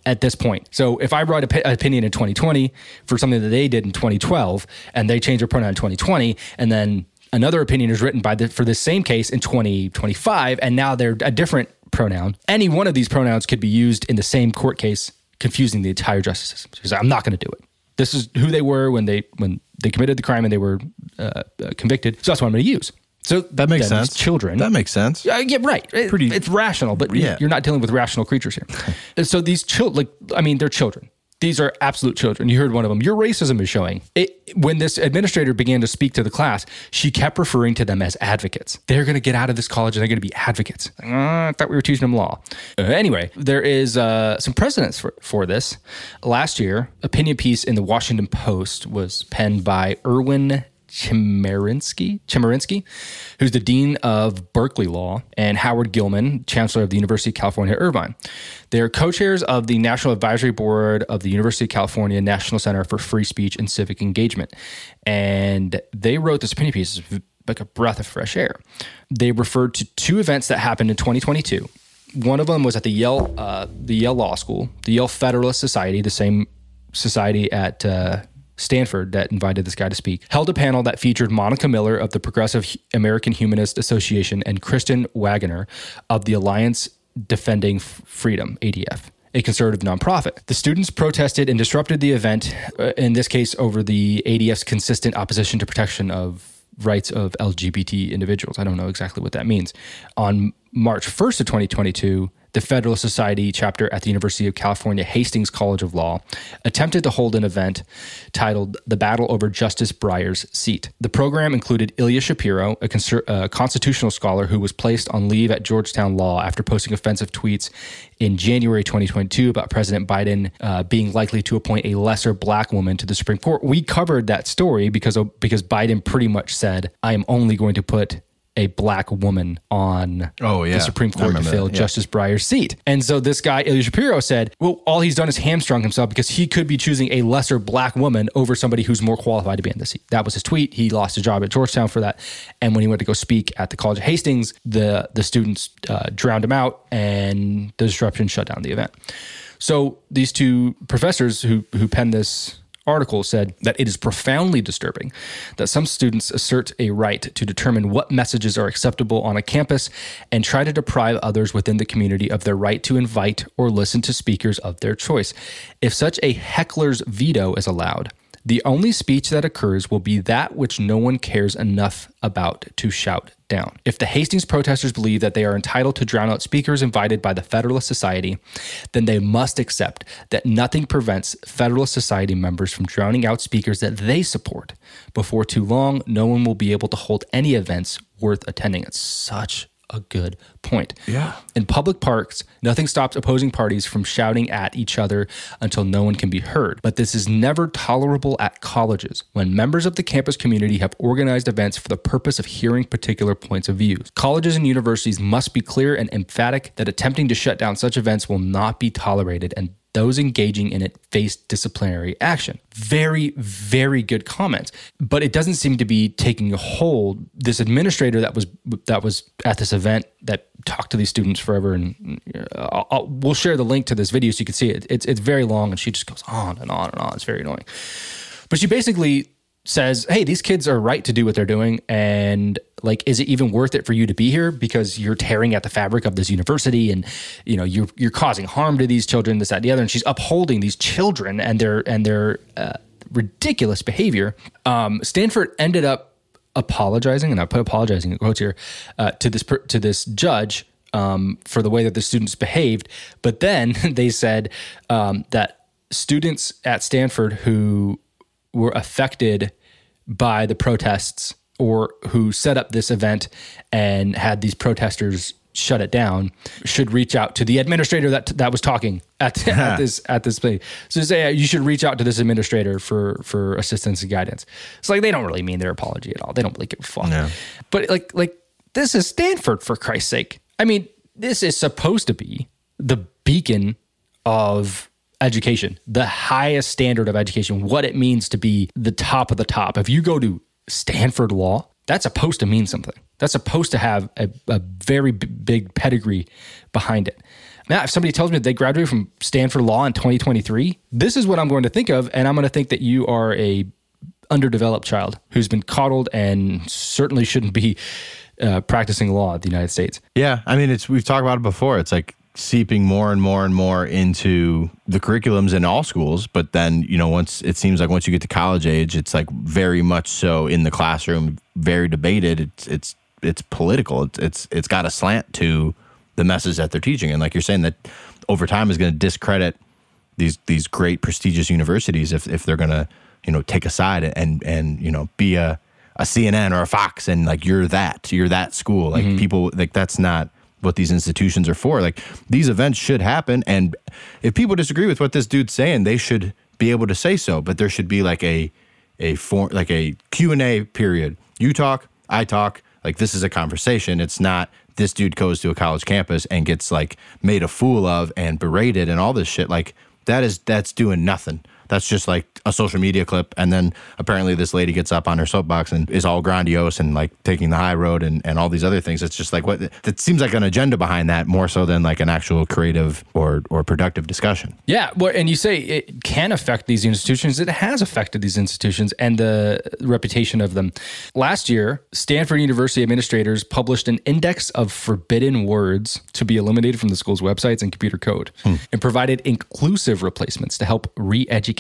at this point. So if I write an opinion in 2020 for something that they did in 2012 and they change their pronoun in 2020 and then another opinion is written by the, for the same case in 2025 and now they're a different pronoun, any one of these pronouns could be used in the same court case confusing the entire justice system. Because I'm not going to do it. This is who they were when they when they committed the crime and they were uh, uh, convicted. So that's what I'm going to use. So that makes sense. Children. That makes sense. Yeah, yeah right. Pretty. It's rational, but yeah. you're not dealing with rational creatures here. so these children, like, I mean, they're children. These are absolute children. You heard one of them. Your racism is showing. It, when this administrator began to speak to the class, she kept referring to them as advocates. They're going to get out of this college and they're going to be advocates. Uh, I thought we were teaching them law. Uh, anyway, there is uh, some precedents for, for this. Last year, opinion piece in the Washington Post was penned by Erwin Chemerinsky, Chemerinsky, who's the dean of Berkeley Law, and Howard Gillman, chancellor of the University of California, Irvine. They're co-chairs of the National Advisory Board of the University of California National Center for Free Speech and Civic Engagement, and they wrote this opinion piece like a breath of fresh air. They referred to two events that happened in 2022. One of them was at the Yale, uh, the Yale Law School, the Yale Federalist Society, the same society at uh, Stanford that invited this guy to speak, held a panel that featured Monica Miller of the Progressive American Humanist Association and Kristen Waggoner of the Alliance Defending Freedom, ADF a conservative nonprofit. The students protested and disrupted the event, uh, in this case, over the ADF's consistent opposition to protection of rights of LGBT individuals. I don't know exactly what that means. On March 1st of 2022, the Federalist Society chapter at the University of California Hastings College of Law attempted to hold an event titled The Battle Over Justice Breyer's Seat. The program included Ilya Shapiro, a, a constitutional scholar who was placed on leave at Georgetown Law after posting offensive tweets in January 2022 about President Biden uh, being likely to appoint a lesser black woman to the Supreme Court. We covered that story because because Biden pretty much said, "I am only going to put a black woman on oh, yeah. the Supreme Court to fill yeah. Justice Breyer's seat. And so this guy, Ilya Shapiro, said, well, all he's done is hamstrung himself because he could be choosing a lesser black woman over somebody who's more qualified to be in the seat. That was his tweet. He lost his job at Georgetown for that. And when he went to go speak at the College of Hastings, the, the students uh, drowned him out and the disruption shut down the event. So these two professors who, who penned this article said that it is profoundly disturbing that some students assert a right to determine what messages are acceptable on a campus and try to deprive others within the community of their right to invite or listen to speakers of their choice. If such a heckler's veto is allowed, the only speech that occurs will be that which no one cares enough about to shout down. If the Hastings protesters believe that they are entitled to drown out speakers invited by the Federalist Society, then they must accept that nothing prevents Federalist Society members from drowning out speakers that they support. Before too long, no one will be able to hold any events worth attending. It's such a good point. Yeah. In public parks, nothing stops opposing parties from shouting at each other until no one can be heard. But this is never tolerable at colleges when members of the campus community have organized events for the purpose of hearing particular points of view. Colleges and universities must be clear and emphatic that attempting to shut down such events will not be tolerated and Those engaging in it face disciplinary action. Very, very good comments. But it doesn't seem to be taking a hold. This administrator that was that was at this event that talked to these students forever, and uh, I'll, I'll, we'll share the link to this video so you can see it. It's it's very long, and she just goes on and on and on. It's very annoying. But she basically says, "Hey, these kids are right to do what they're doing, and like, is it even worth it for you to be here because you're tearing at the fabric of this university, and you know you're you're causing harm to these children, this, that, the other." And she's upholding these children and their and their uh, ridiculous behavior. Um, Stanford ended up apologizing, and I put apologizing in quotes here uh, to this to this judge um, for the way that the students behaved, but then they said um, that students at Stanford who were affected by the protests or who set up this event and had these protesters shut it down should reach out to the administrator that that was talking at, at this at this place. So say you should reach out to this administrator for for assistance and guidance. It's like they don't really mean their apology at all. They don't really give a fuck. No. But like like this is Stanford for Christ's sake. I mean, this is supposed to be the beacon of education, the highest standard of education, what it means to be the top of the top. If you go to Stanford Law, that's supposed to mean something. That's supposed to have a, a very b- big pedigree behind it. Now, if somebody tells me that they graduated from Stanford Law in 2023, this is what I'm going to think of, and I'm going to think that you are a underdeveloped child who's been coddled and certainly shouldn't be uh, practicing law at the United States. Yeah, I mean, it's we've talked about it before. It's like seeping more and more and more into the curriculums in all schools but then you know once it seems like once you get to college age it's like very much so in the classroom very debated. It's it's it's political. It's it's it's got a slant to the message that they're teaching. And like you're saying that over time is going to discredit these these great prestigious universities if if they're going to you know take a side and and you know be a a CNN or a Fox and like you're that you're that school. Like mm-hmm. people like that's not what these institutions are for. Like these events should happen, and if people disagree with what this dude's saying, they should be able to say so. But there should be like a a form like a Q and A period. You talk, I talk. Like this is a conversation. It's not this dude goes to a college campus and gets like made a fool of and berated and all this shit. Like that is that's doing nothing. That's just like a social media clip. And then apparently this lady gets up on her soapbox and is all grandiose and like taking the high road and, and all these other things. It's just like what that seems like an agenda behind that more so than like an actual creative or or productive discussion. Yeah, well, and you say it can affect these institutions. It has affected these institutions and the reputation of them. Last year, Stanford University administrators published an index of forbidden words to be eliminated from the school's websites and computer code, hmm. and provided inclusive replacements to help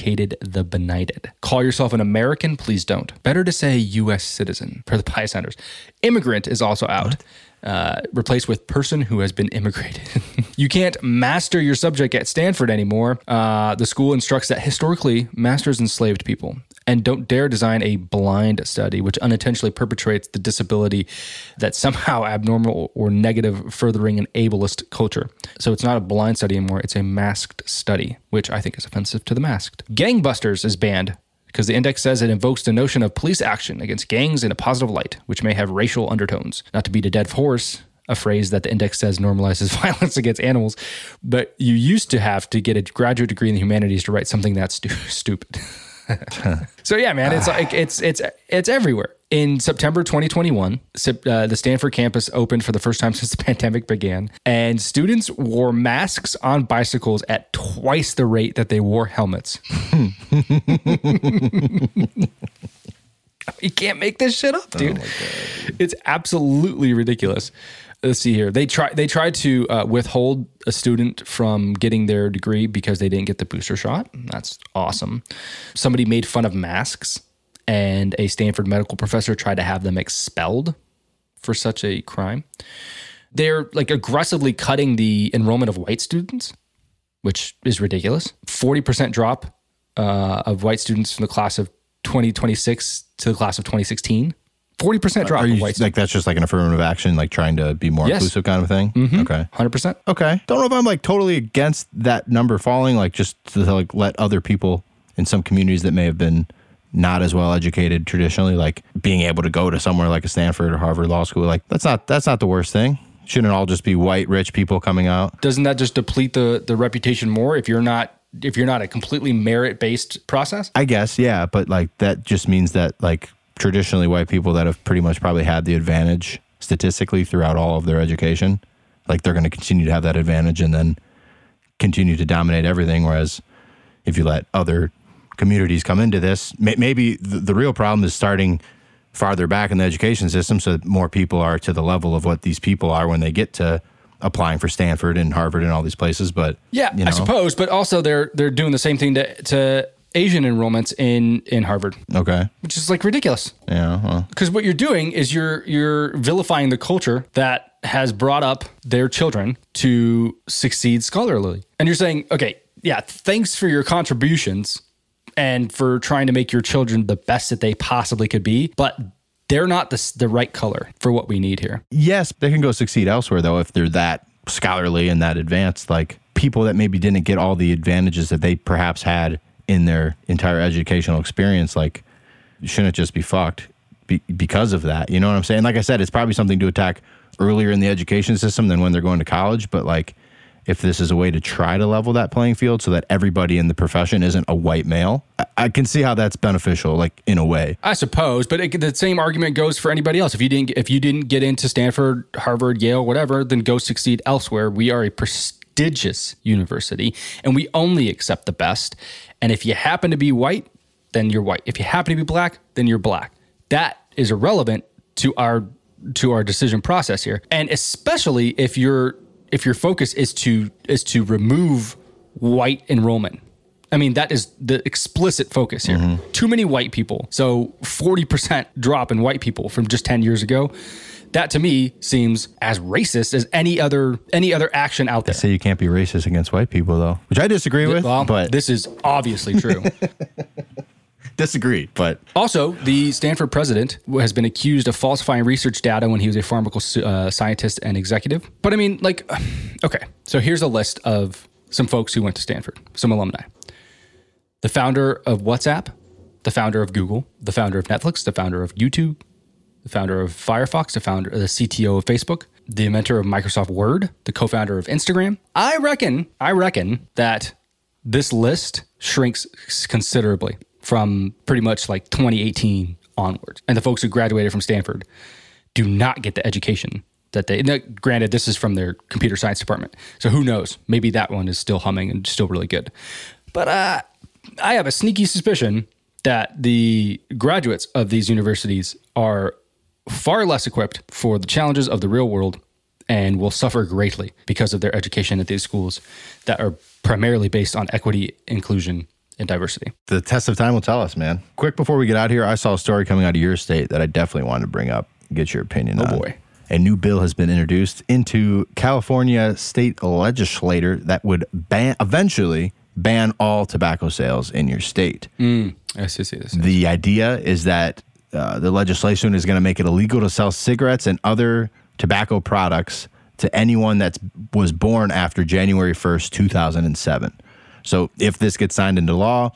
re-educated the benighted. Call yourself an American? Please don't. Better to say U.S. citizen for the Centers. Immigrant is also out. Uh, replaced with person who has been immigrated. you can't master your subject at Stanford anymore. Uh, the school instructs that historically masters enslaved people and don't dare design a blind study which unintentionally perpetrates the disability that's somehow abnormal or negative, furthering an ableist culture. So it's not a blind study anymore, it's a masked study, which I think is offensive to the masked. Gangbusters is banned because the index says it invokes the notion of police action against gangs in a positive light, which may have racial undertones. Not to beat a dead horse, a phrase that the index says normalizes violence against animals, but you used to have to get a graduate degree in the humanities to write something that's stu- stupid. so yeah, man, it's like it's it's it's everywhere. In September 2021, uh, the Stanford campus opened for the first time since the pandemic began, and students wore masks on bicycles at twice the rate that they wore helmets. you can't make this shit up, dude. it's absolutely ridiculous. Let's see here. They try. They tried to uh, withhold a student from getting their degree because they didn't get the booster shot. That's awesome. Somebody made fun of masks, and a Stanford medical professor tried to have them expelled for such a crime. They're like aggressively cutting the enrollment of white students, which is ridiculous. Forty percent drop uh, of white students from the class of 2026 to the class of 2016. 40% drop Are of you white like that's just like an affirmative action, like trying to be more Yes. inclusive kind of thing? Mhm. Okay. 100%. Okay. Don't know if I'm like totally against that number falling, like just to like let other people in some communities that may have been not as well educated traditionally, like being able to go to somewhere like a Stanford or Harvard Law School, like that's not that's not the worst thing. Shouldn't it all just be white rich people coming out? Doesn't that just deplete the, the reputation more if you're not if you're not a completely merit based process. I guess, yeah, but like that just means that like traditionally white people that have pretty much probably had the advantage statistically throughout all of their education, like they're going to continue to have that advantage and then continue to dominate everything. Whereas if you let other communities come into this, maybe the, the real problem is starting farther back in the education system so that more people are to the level of what these people are when they get to applying for Stanford and Harvard and all these places. But Yeah, you know, I suppose, but also they're they're doing the same thing to to Asian enrollments in in Harvard, Okay. which is like ridiculous. Yeah. Well, Because what you're doing is you're you're vilifying the culture that has brought up their children to succeed scholarly, and you're saying, okay, yeah, thanks for your contributions and for trying to make your children the best that they possibly could be, but they're not the the right color for what we need here. yes, they can go succeed elsewhere though if they're that scholarly and that advanced. Like people that maybe didn't get all the advantages that they perhaps had in their entire educational experience, like shouldn't just be fucked be, because of that. You know what I'm saying? Like I said, it's probably something to attack earlier in the education system than when they're going to college. But like, if this is a way to try to level that playing field so that everybody in the profession isn't a white male, I, can see how that's beneficial, like in a way. I suppose, but it, the same argument goes for anybody else. If you didn't, if you didn't get into Stanford, Harvard, Yale, whatever, then go succeed elsewhere. We are a prestigious university, and we only accept the best. And if you happen to be white, then you're white. If you happen to be black, then you're black. That is irrelevant to our to our decision process here, and especially if your if your focus is to is to remove white enrollment. I mean, that is the explicit focus here. Mm-hmm. Too many white people. So 40% drop in white people from just 10 years ago. That to me seems as racist as any other any other action out there. They Say you can't be racist against white people though, which I disagree with. Well, but this is obviously true. disagree. But also, the Stanford president has been accused of falsifying research data when he was a pharmaceutical uh, scientist and executive. But I mean, like, okay, so here's a list of some folks who went to Stanford, some alumni. The founder of WhatsApp, the founder of Google, the founder of Netflix, the founder of YouTube, the founder of Firefox, the founder, the CTO of Facebook, the inventor of Microsoft Word, the co-founder of Instagram. I reckon, I reckon that this list shrinks considerably from pretty much like 2018 onwards. And the folks who graduated from Stanford do not get the education that they. Now, granted, this is from their computer science department, so who knows? Maybe that one is still humming and still really good. But uh, I have a sneaky suspicion that the graduates of these universities are far less equipped for the challenges of the real world and will suffer greatly because of their education at these schools that are primarily based on equity, inclusion, and diversity. the test of time will tell us, man. Quick before we get out here, I saw a story coming out of your state that I definitely wanted to bring up. Get your opinion. Oh, on. boy. A new bill has been introduced into California state legislature that would ban eventually ban all tobacco sales in your state. I see, see this. The idea is that uh, the legislation is going to make it illegal to sell cigarettes and other tobacco products to anyone that was born after January 1st, 2007. So if this gets signed into law,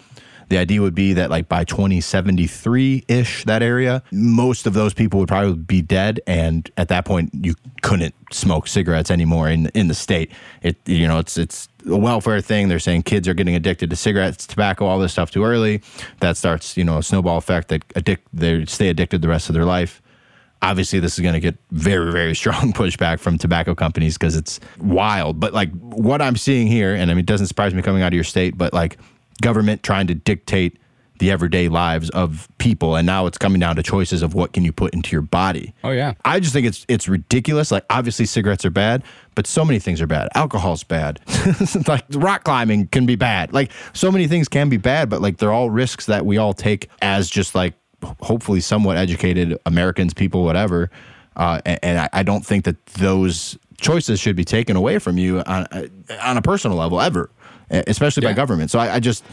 the idea would be that like by 2073 ish, that area, most of those people would probably be dead. And at that point, you couldn't smoke cigarettes anymore in, in the state. It, you know, it's, it's a welfare thing. They're saying kids are getting addicted to cigarettes, tobacco, all this stuff too early. That starts, you know, a snowball effect that addict, they stay addicted the rest of their life obviously this is going to get very very strong pushback from tobacco companies because it's wild. But like what i'm seeing here and i mean it doesn't surprise me coming out of your state but like government trying to dictate the everyday lives of people and now it's coming down to choices of what can you put into your body. Oh, yeah. i just think it's it's ridiculous. Like obviously cigarettes are bad but so many things are bad. Alcohol's bad. Like rock climbing can be bad. Like so many things can be bad but like they're all risks that we all take as just like hopefully somewhat educated Americans, people, whatever. Uh, and and I, I don't think that those choices should be taken away from you on, on a personal level ever, especially by government. So I, I just,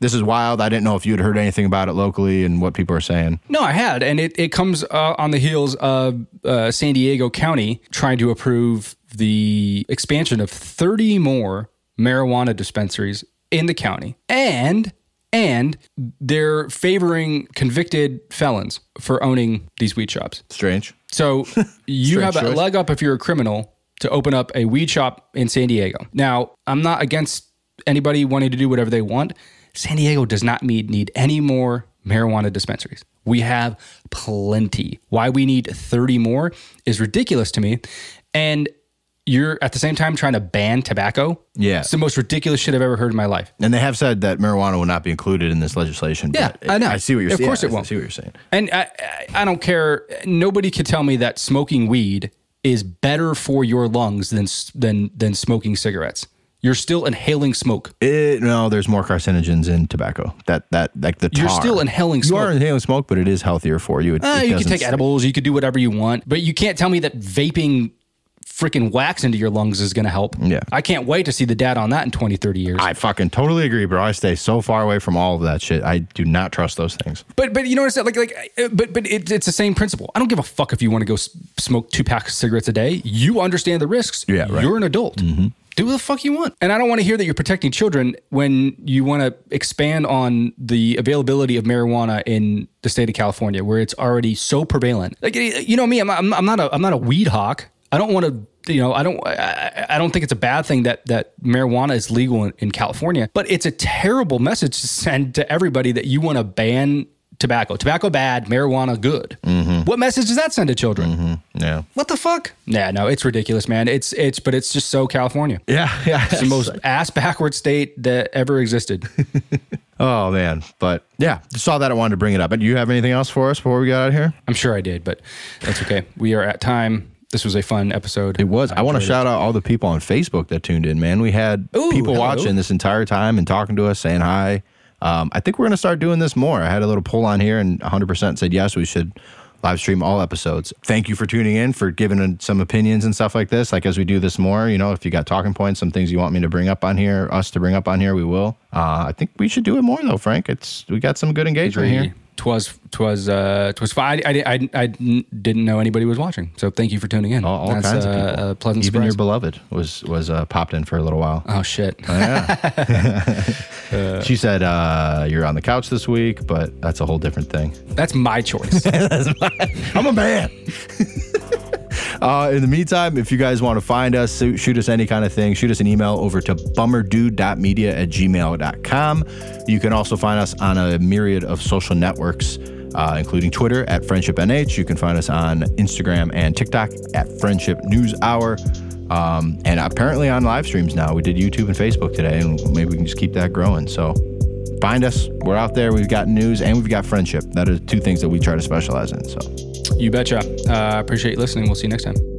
this is wild. I didn't know if you had heard anything about it locally and what people are saying. No, I had, and it, it comes uh, on the heels of uh, San Diego County trying to approve the expansion of 30 more marijuana dispensaries in the county, and and they're favoring convicted felons for owning these weed shops. Strange. So you Strange have a choice. leg up if you're a criminal to open up a weed shop in San Diego. Now, I'm not against anybody wanting to do whatever they want. San Diego does not need, need any more marijuana dispensaries. We have plenty. Why we need 30 more is ridiculous to me. And you're at the same time trying to ban tobacco. Yeah. It's the most ridiculous shit I've ever heard in my life. And they have said that marijuana will not be included in this legislation. Yeah, but I know. I see what you're saying. Of course it I won't. see what you're saying. And I, I I don't care. Nobody can tell me that smoking weed is better for your lungs than than than smoking cigarettes. You're still inhaling smoke. It, no, there's more carcinogens in tobacco. That that like the tar. You're still inhaling You are smoke. inhaling smoke, but it is healthier for you. It, Uh, it you can take edibles. You could do whatever you want, but you can't tell me that vaping freaking wax into your lungs is going to help. Yeah. I can't wait to see the data on that in 20, 30 years. I fucking totally agree, bro. I stay so far away from all of that shit. I do not trust those things. But but you know what I'm saying? Like like but but it, it's the same principle. I don't give a fuck if you want to go s- smoke two packs of cigarettes a day. You understand the risks. Yeah, right. Mm-hmm. You're an adult. Do what the fuck you want. And I don't want to hear that you're protecting children when you want to expand on the availability of marijuana in the state of California, where it's already so prevalent. Like you know me, I'm I'm, I'm not a I'm not a weed hawk. I don't want to you know I don't I, I don't think it's a bad thing that that marijuana is legal in, in California, but it's a terrible message to send to everybody that you want to ban tobacco. Tobacco bad, marijuana good. Mm-hmm. What message does that send to children? Mm-hmm. Yeah. What the fuck? Nah, no, it's ridiculous, man. It's it's but it's just so California. Yeah. Yeah. It's the most ass backward state that ever existed. oh man. But yeah, saw that. I wanted to bring it up. But do you have anything else for us before we get out of here? I'm sure I did, but that's okay. We are at time. This was a fun episode. It was. I, want to it. shout out all the people on Facebook that tuned in, man. We had Ooh, people hello. watching this entire time and talking to us, saying hi. Um, I think we're going to start doing this more. I had a little poll on here and 100% said yes, we should live stream all episodes. Thank you for tuning in, for giving in some opinions and stuff like this. Like as we do this more, you know, if you got talking points, some things you want me to bring up on here, us to bring up on here, we will. Uh, I think we should do it more though, Frank. It's we got some good engagement here. Twas twas uh twas fine. I, I, I, I didn't know anybody was watching, so thank you for tuning in. All, all That's kinds of uh, people. a pleasant Even your beloved was was uh, popped in for a little while. oh shit! Yeah. She said uh, you're on the couch this week, but that's a whole different thing. That's my choice. that's my, I'm a man. Uh, in the meantime, if you guys want to find us, shoot us any kind of thing, shoot us an email over to bummerdude.media at gmail.com. You can also find us on a myriad of social networks, uh, including Twitter at Friendship NH. You can find us on Instagram and TikTok at Friendship News Hour. Um, and apparently on live streams now. We did YouTube and Facebook today, and maybe we can just keep that growing. So find us. We're out there. We've got news and we've got friendship. That are two things that we try to specialize in. So. You betcha. Uh, appreciate you listening. We'll see you next time.